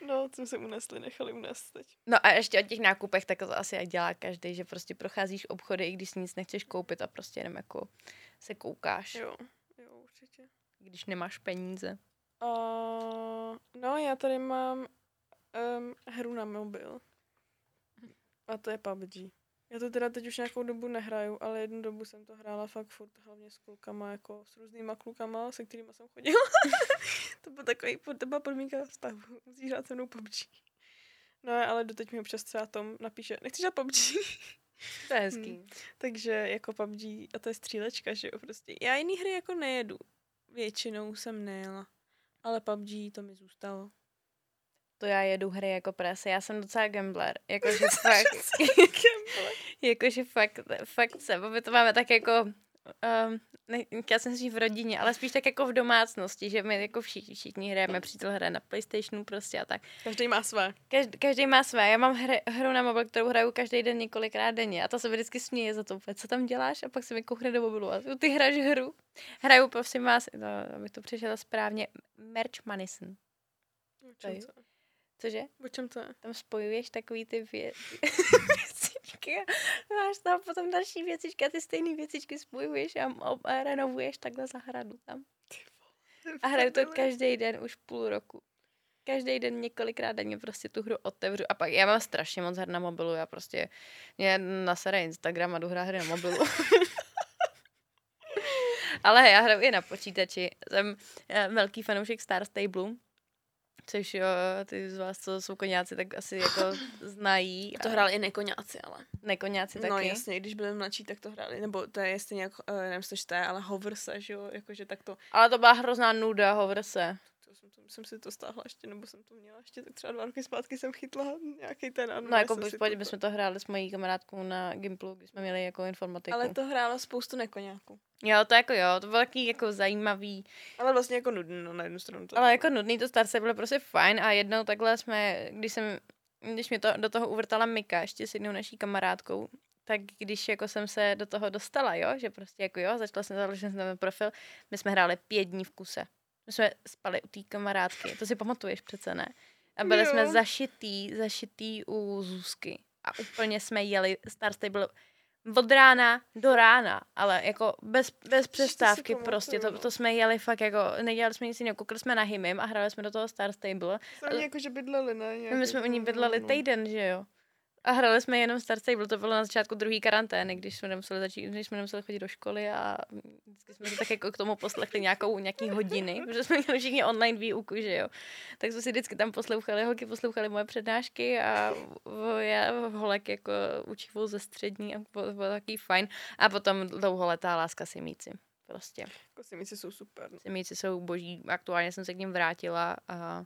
No, co se unesli, nechali unést teď. No a ještě o těch nákupech, tak to asi jak dělá každý, že prostě procházíš obchody, i když si nic nechceš koupit a prostě jenom jako se koukáš, jo, určitě. když nemáš peníze. Uh, no, já tady mám um, hru na mobil. A to je PUBG. Já to teda teď už nějakou dobu nehraju, ale jednu dobu jsem to hrála fakt furt, hlavně s klukama, jako s různýma klukama, se kterými jsem chodila. to byl takový, to byla podmínka vztahu. Musíš hrát se mnou PUBG. No ale doteď mi občas třeba Tom napíše, nechceš hrát PUBG? To je hezký. Hmm. Takže jako PUBG, a to je střílečka, že jo, prostě. Já jiný hry jako nejedu. Většinou jsem nejela. Ale PUBG to mi zůstalo. To já jedu hry jako prase. Já jsem docela gambler. Jakože fakt, jakože fakt, fakt se, my to máme tak jako, um, ne, já jsem si v rodině, ale spíš tak jako v domácnosti, že my jako všichni, všichni hrajeme, přítel hraje na Playstationu prostě a tak. Každý má své. Každý, každý má své. Já mám hry, hru na mobil, kterou hraju každý den několikrát denně a to se mi vždycky směje za to co tam děláš a pak se mi koukne do mobilu a "Jo, ty hraješ hru. Hraju, prosím vás, no, abych to přešla správně, Merch Manison. Cože? O čem to je? Tam spojuješ takový ty vě- věcičky a máš tam potom další věcičky a ty stejné věcičky spojuješ a, a, a renovuješ takhle zahradu tam. A hraju to každý den už půl roku. Každý den několikrát denně prostě tu hru otevřu a pak já mám strašně moc her na mobilu, já prostě mě nasere Instagram a jdu hrát hry na mobilu. Ale já hraju i na počítači. Jsem eh, velký fanoušek Star Stable, což jo, ty z vás, co jsou koněci, tak asi jako znají. To a hráli i nekoňáci, ale. Nekoněci taky. No jasně, když byli mladší, tak to hráli. Nebo to je stejně jako, uh, nevím, to je, ale hover se, že jo, jakože tak to, Ale to byla hrozná nuda, hovor se. to jsem, to, si to stáhla ještě, nebo jsem to měla ještě, tak třeba dva roky zpátky jsem chytla nějaký ten ano. No jako v pohodě, my jsme to hráli s mojí kamarádkou na Gimplu, když jsme měli jako informatiku. Ale to hrálo spoustu nekoňáků. Jo, to jako jo, to bylo taky jako zajímavý, Ale vlastně jako nudný, no na jednu stranu to. ale jako nudný to Star bylo prostě fajn a jednou takhle jsme, když jsem, když mě to do toho uvrtala Mika ještě s jednou naší kamarádkou, tak když jako jsem se do toho dostala, jo, že prostě jako jo, začala jsem založit jsem ten profil, my jsme hráli pět dní v kuse. My jsme spali u té kamarádky, to si pamatuješ přece, ne? A byli Jo. jsme zašitý, zašitý u Zuzky. A úplně jsme jeli Star Stable od rána do rána, ale jako bez, bez přestávky pamatuju, prostě, to, no. to jsme jeli fakt jako, nedělali jsme nic jiného, koukali jsme na Himim a hráli jsme do toho Star Stable. Sami jako, že bydleli, ne? Nějaký my jsme u ní bydleli no. týden, že jo. A hráli jsme jenom Star Stable, to bylo na začátku druhé karantény, když jsme nemuseli začít, když jsme nemuseli chodit do školy a vždycky jsme si tak jako k tomu poslechli nějakou, nějaký hodiny, protože jsme měli všichni online výuku, že jo. Tak jsme si vždycky tam poslouchali, holky poslouchali moje přednášky a já holek jako učivou ze střední a bylo, bylo takový fajn. A potom dlouholetá láska Simíci. Prostě. Jako si myslí, jsou super. No. Simíci jsou boží, aktuálně jsem se k ním vrátila a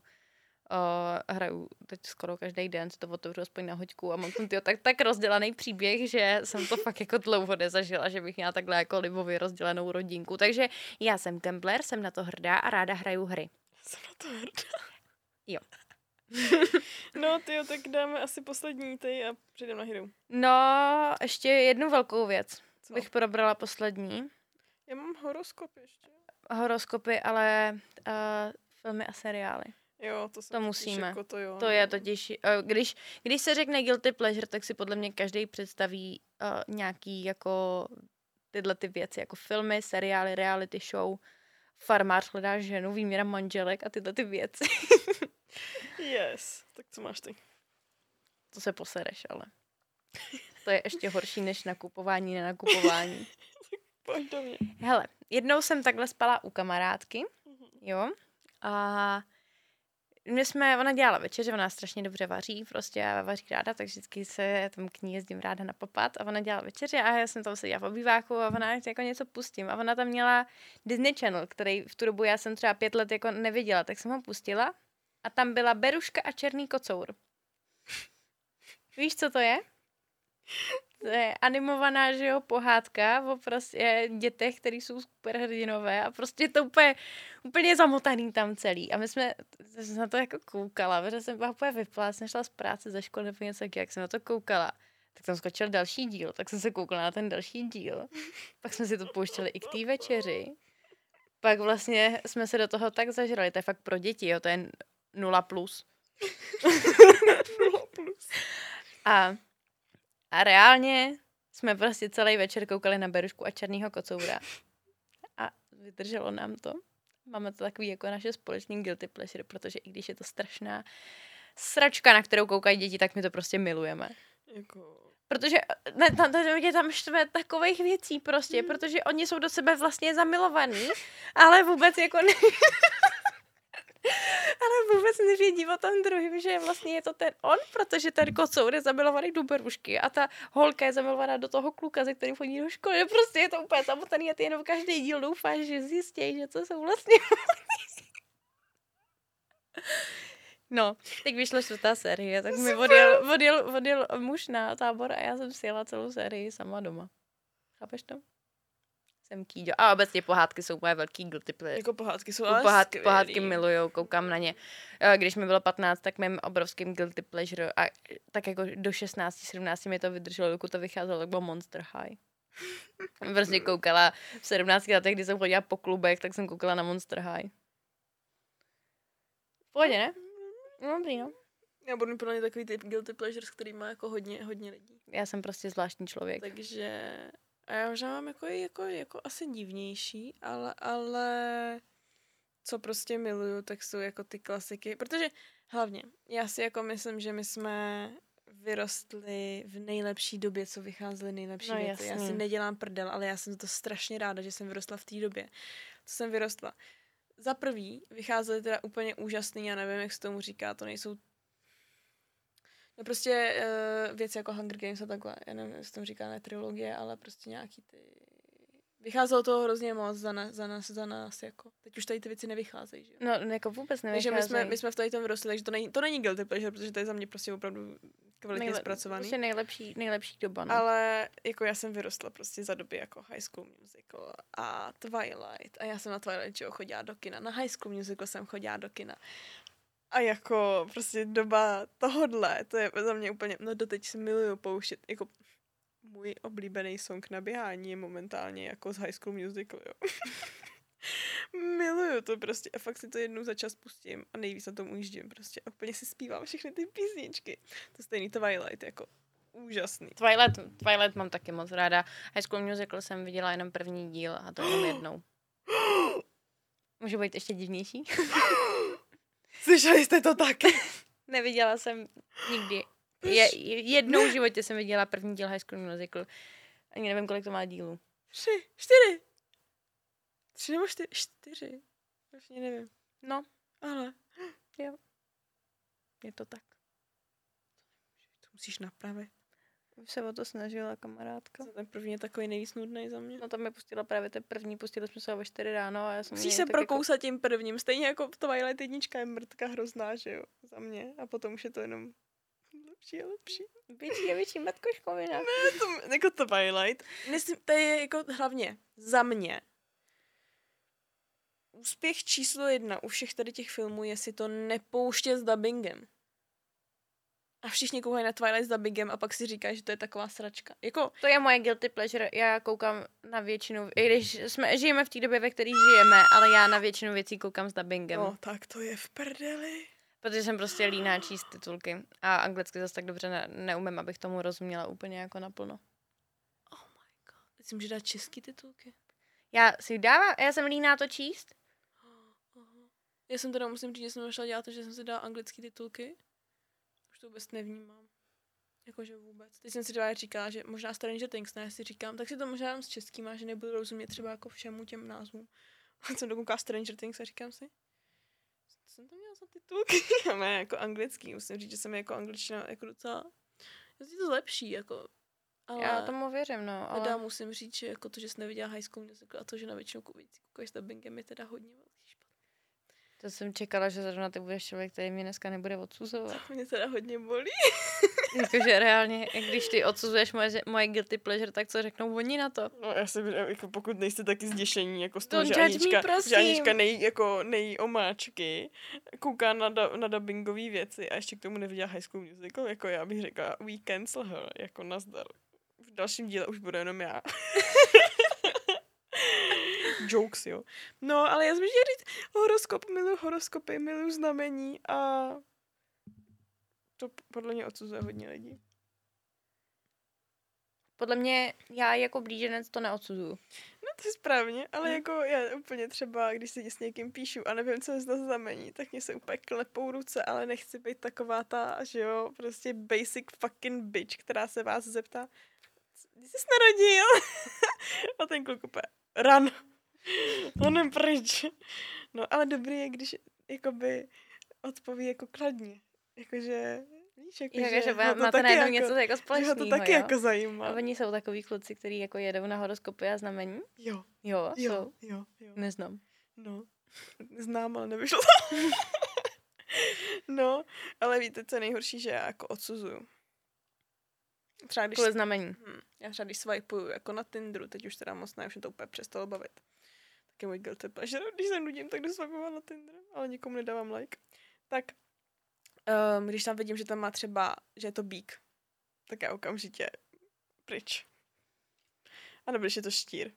Uh, hraju teď skoro každý den, si to otevřu aspoň na hoďku a mám tam tyjo, tak, tak rozdělaný příběh, že jsem to fakt jako dlouho nezažila, že bych měla takhle jako libově rozdělenou rodinku. Takže já jsem gambler, jsem na to hrdá a ráda hraju hry. Jsem na to hrdá. Jo. no, ty tak dáme asi poslední ty a přejdeme na hru. No, ještě jednu velkou věc Co? bych probrala poslední. Já mám horoskop ještě. Horoskopy, ale uh, filmy a seriály. Jo, to, To musíme. Jako to, jo, To no. je totiž, eh, když, když se řekne guilty pleasure, tak si podle mě každý představí uh, nějaký jako tyhle ty věci, jako filmy, seriály, reality show, farmář hledá ženu, výměra manželek a tyhle ty věci. Yes. Tak co máš ty? to se posereš, ale. To je ještě horší než nakupování, nenakupování. Pojď do mě. Hele, jednou jsem takhle spala u kamarádky, jo, a my jsme, ona dělala večeře, ona strašně dobře vaří, prostě a vaří ráda, tak vždycky se tam k ní jezdím ráda na popat a ona dělala večeře a já jsem tam seděla v obýváku a ona jako něco pustím a ona tam měla Disney Channel, který v tu dobu já jsem třeba pět let jako neviděla, tak jsem ho pustila a tam byla Beruška a Černý kocour. Víš, co to je? To je animovaná, že jo, pohádka o prostě dětech, který jsou superhrdinové a prostě to úplně, úplně zamotaný tam celý. A my jsme, jsem na to jako koukala, protože jsem byla úplně vypla, jsem šla z práce ze školy nebo něco jak jsem na to koukala. Tak tam skočil další díl, tak jsem se koukala na ten další díl. Pak jsme si to pouštěli i k té večeři. Pak vlastně jsme se do toho tak zažrali, to je fakt pro děti, jo, to je nula plus. Nula plus. A a reálně jsme prostě celý večer koukali na Berušku a Černýho kocoura. A vydrželo nám to. Máme to takový jako naše společný guilty pleasure, protože i když je to strašná sračka, na kterou koukají děti, tak my to prostě milujeme. Jako... Protože ne, tam, tam, je tam štve takových věcí prostě, Mm. protože oni jsou do sebe vlastně zamilovaní, ale vůbec jako ne... ale vůbec nevědí o tom druhým, že vlastně je to ten on, protože ten kocour je zamilovaný do berušky a ta holka je zamilovaná do toho kluka, ze kterým chodí do školy. Prostě je to úplně samotaný a ty jenom každý díl doufáš, že zjistí, že co jsou vlastně No, teď vyšla čtvrtá série, tak mi odjel, odjel, odjel muž na tábor a já jsem si jela celou sérii sama doma. Chápeš to? Jsem kýďo. A obecně pohádky jsou moje velký guilty pleasure. Jako pohádky jsou Ale Pohád, skvělý. pohádky milujou, koukám na ně. Eh, Když mi bylo 15, tak mým obrovským guilty pleasure a tak jako do 16, 17 mi to vydrželo, dokud to vycházelo, tak bylo Monster High. Prostě koukala v 17 letech, kdy jsem chodila po klubech, tak jsem koukala na Monster High. Pohodě, ne? No, dobrý, no. Já budu plně takový typ guilty pleasures, který má jako hodně, hodně lidí. Já jsem prostě zvláštní člověk. Takže a já možná mám jako, jako, jako asi divnější, ale, ale co prostě miluju, tak jsou jako ty klasiky, protože hlavně já si jako myslím, že my jsme vyrostli v nejlepší době, co vycházely nejlepší No, věci. Já si nedělám prdel, ale já jsem to strašně ráda, že jsem vyrostla v té době, co jsem vyrostla. Za prvý vycházely teda úplně úžasný, já nevím, jak se tomu říká, to nejsou No prostě uh, věci jako Hunger Games a takhle, já nevím, jestli tomu říká ne trilogie, ale prostě nějaký ty... Vycházelo toho hrozně moc za nás, za nás, za nás, jako. Teď už tady ty věci nevycházejí, že? No, jako vůbec Takže nevycházejí. my jsme, my jsme v tady tom vyrostli, takže to není, to není guilty pleasure, protože to je za mě prostě opravdu kvalitně Nejle- zpracovaný. Prostě nejlepší, nejlepší doba, no. Ale jako já jsem vyrostla prostě za doby jako High School Musical a Twilight. A já jsem na Twilight jo, chodila do kina. Na High School Musical jsem chodila do kina. A jako prostě doba tohodle, to je za mě úplně, no doteď si miluju pouštět, jako můj oblíbený song na běhání je momentálně jako z High School Musical, jo. miluju to prostě a fakt si to jednou za čas pustím a nejvíc na tom ujíždím prostě a úplně si zpívám všechny ty písničky. To stejný Twilight, jako úžasný. Twilight, Twilight mám taky moc ráda. High School Musical jsem viděla jenom první díl a to jenom jednou. Může být ještě divnější? Slyšeli jste to taky? Neviděla jsem nikdy. Je, jednou v životě jsem viděla první díl High School Musical. Ani nevím, kolik to má dílů. Tři, čtyři. Tři nebo čtyři? Čtyři. Vlastně nevím. No, Ale je to tak. to musíš napravit. Se o to snažila kamarádka. Ten první je takový nejvíc nudný za mě. No tam mi pustila právě ten první, pustili jsme se o ve 4 ráno a já jsem Musíš se jako- prokousat tím prvním. Stejně jako Twilight jednička je mrtka hrozná, že jo? Za mě. A potom už je to jenom lepší a lepší. Větší a větší matkoškovina. Ne, to, jako Twilight. Myslím, to je jako hlavně za mě. Úspěch číslo jedna u všech tady těch filmů je si to nepouštět s dubbingem. A všichni koukají na Twilight s dubbingem a pak si říkají, že to je taková sračka. Jako, To je moje guilty pleasure. Já koukám na většinu, i když jsme, žijeme v té době, ve které žijeme, ale já na většinu věcí koukám s dubbingem. no, tak to je v prdeli. Protože jsem prostě líná číst titulky. A anglicky zase tak dobře ne, neumím, abych tomu rozuměla úplně jako naplno. Oh my god. Teď si můžu dát český titulky. Já si dávám, já jsem líná to číst. Já jsem teda musím říct, že jsem šla dělat to, že jsem si dala anglické titulky. To vůbec nevnímám. Jakože vůbec. Teď jsem si dva říkala, že možná Stranger Things, ne, si říkám, tak si to možná s českýma, že nebudu rozumět třeba jako všemu těm názvům. A jsem dokoukala Stranger Things a říkám si, co jsem tam měla za titulky? A ne, jako anglický, musím říct, že jsem jako angličtina jako docela, já si to zlepší, jako. Ale Já tomu věřím, no. ale... teda musím říct, že jako to, že jsi neviděla High School Musical a to, že na většinu kuvící koukáš s dubbingem, je teda hodně velký. To jsem čekala, že zrovna ty budeš člověk, který mě dneska nebude odsuzovat. Mě teda hodně bolí. Jakože reálně, když ty odsuzuješ moje, moje guilty pleasure, tak co řeknou oni na to? No já si jako pokud nejste taky zděšení jako z toho, že me, Anička, prosím. že Anička nejí, jako, nejí omáčky, kouká na, da, na dubbingové věci a ještě k tomu neviděla High School Musical, jako já bych řekla we cancel her, jako nazdar. V dalším díle už bude jenom já. Jokes, jo. No, ale já jsem chtěla říct, horoskop, miluji horoskopy, miluji znamení a to podle mě odsuzuje hodně lidí. Podle mě, já jako blíženec to neodsuzuju. No to je správně, ale Hm. jako já úplně třeba, když si s někým píšu a nevím, co je to znamení, tak mě se úplně klepou ruce, ale nechci být taková ta, že jo, prostě basic fucking bitch, která se vás zeptá, kdy jsi se narodil? a ten kluk úplně, ran. Honem pryč. No ale dobrý je, když jakoby odpoví jako kladně. Jakože, víš, jako, Jakože ho má, to máte taky najednou jako, něco jako že ho společného, to taky jo? jako zajímá. A oni jsou takový kluci, kteří jako jedou na horoskopy a znamení? Jo, Jo, jo, jsou. jo, jo. Neznám. No, znám, ale nevyšlo to. no, ale víte, co je nejhorší, že já jako odsuzuju. Třeba když, Kvůli znamení. hm, já třeba když swipuju jako na Tinderu, teď už teda moc ne, už mě to úplně přestalo bavit. Tak je můj guilty pleasure, když se nudím, tak jdu swipovat na Tinder, ale nikomu nedávám like. Tak, um, když tam vidím, že tam má třeba, že je to bík, tak já okamžitě pryč. A nebo když je to štír.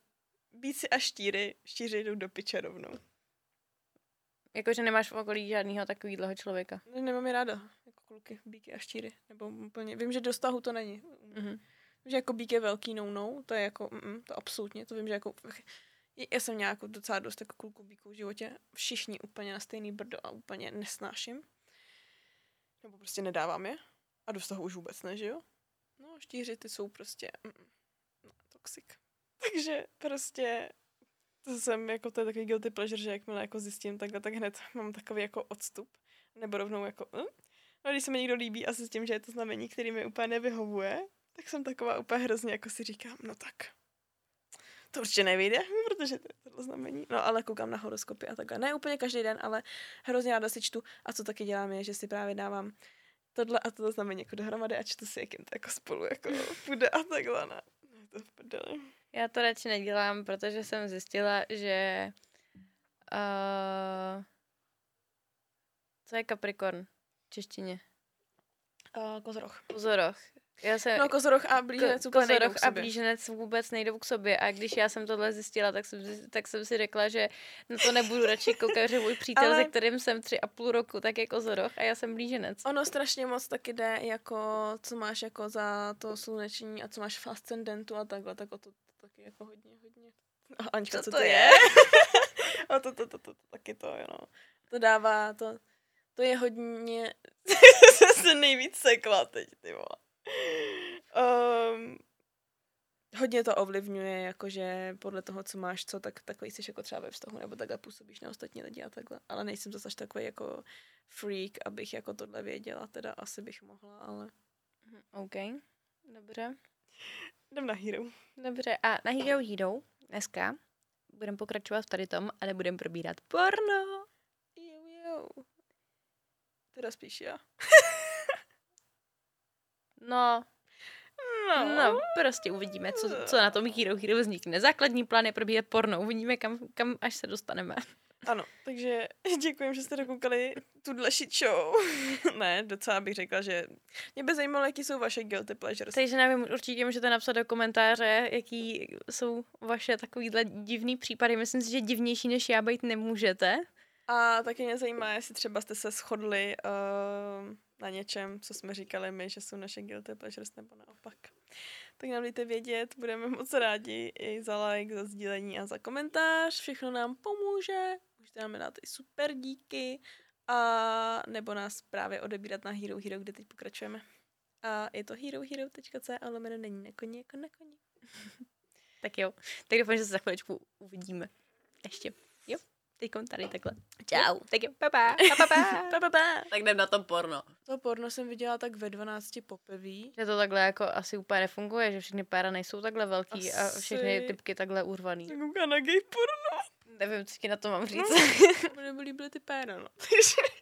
Bíci a štíry, štíři jdou do piče rovnou. Jakože nemáš v okolí žádného takového člověka. Ne, nemám je ráda, jako kluky, bíky a štíry. Nebo úplně, vím, že do vztahu to není. Mhm. Vím, že jako bík je velký no-no, to je jako, mm, to absolutně, to vím, že jako, já jsem měla jako docela dost jako kluků bíků v životě, všichni úplně na stejný brdo a úplně nesnáším. Nebo prostě nedávám je. A do vztahu už vůbec ne, že jo? No, štíři ty jsou prostě, mm, no, toxic. Takže prostě to jsem jako, to je takový guilty pleasure, že jakmile jako zjistím takhle, tak hned mám takový jako odstup. Nebo rovnou jako, hm? no když se mi někdo líbí a zjistím, že je to znamení, který mi úplně nevyhovuje, tak jsem taková úplně hrozně, jako si říkám, no tak, to určitě nevyjde, protože to je tohle znamení. No ale koukám na horoskopy a takhle. Ne úplně každý den, ale hrozně ráda si čtu. A co taky dělám je, že si právě dávám tohle a tohle znamení jako dohromady a čtu si, jakým to jako spolu jako půjde a takhle. Ne. No, je to v prdeli. Já to radši nedělám, protože jsem zjistila, že... Uh, co je Capricorn v češtině? Uh, kozoroch. Kozoroch. Já jsem, No kozoroch a blíženec Ko- úplně kozoroch a blíženec vůbec nejdou k sobě. A když já jsem tohle zjistila, tak jsem, si- tak jsem si řekla, že na to nebudu radši koukat, že můj přítel, Ale- se kterým jsem tři a půl roku, tak je kozoroch a já jsem blíženec. Ono strašně moc taky jde, jako co máš jako za to sluneční a co máš v ascendentu a takhle, tak o to, to taky jako hodně, hodně. A Anička, Co co, to to je? je? a to, to, to, to, to, taky to, jo, no. To dává, to, to je hodně, jsem se nejvíc sekla teď, ty vole. Um, hodně to ovlivňuje, jakože podle toho, co máš, co, tak takový jsi jako třeba ve vztahu, nebo takhle působíš na ostatní lidi a takhle. Ale nejsem zase až takový jako freak, abych jako tohle věděla, teda asi bych mohla, ale... Mhm, OK, dobře. Jdem na Hero. Dobře, a na Hero Hero dneska budeme pokračovat v tady tom, ale budeme probírat porno. Jo, jo. Teda spíš já. No, no, prostě uvidíme, co, co na tom Hero Hero vznikne. Základní plán je probírat porno, uvidíme, kam, kam až se dostaneme. Ano, takže děkujem, že jste dokoukali tuhle shit show. ne, docela bych řekla, že mě by zajímalo, jaký jsou vaše guilty pleasures. Takže nevím, určitě můžete napsat do komentáře, jaký jsou vaše takovýhle divný případy. Myslím si, že divnější než já být nemůžete. A taky mě zajímá, jestli třeba jste se shodli uh, na něčem, co jsme říkali my, že jsou naše guilty pleasures, nebo naopak. Tak nám dejte vědět, budeme moc rádi i za like, za sdílení a za komentář. Všechno nám pomůže, můžete nám dát i super díky a nebo nás právě odebírat na Hero Hero, kde teď pokračujeme. A je to herohero.c a lomeno není na koni jako na koni. Tak jo. Tak doufám, že se za chviličku uvidíme. Ještě. Teď tady takhle. Čau. Tak jo, pa pa, pa, pa, pa. Pa, pa, pa. tak jdem na to porno. To porno jsem viděla tak ve 12 poprvé. Že to takhle jako asi úplně nefunguje, že všechny péra nejsou takhle velký a Asi. všechny typky takhle urvaný. Jsem koukala na gay porno. Nevím, co ti na to mám říct. No, mě by líbily ty péra, no.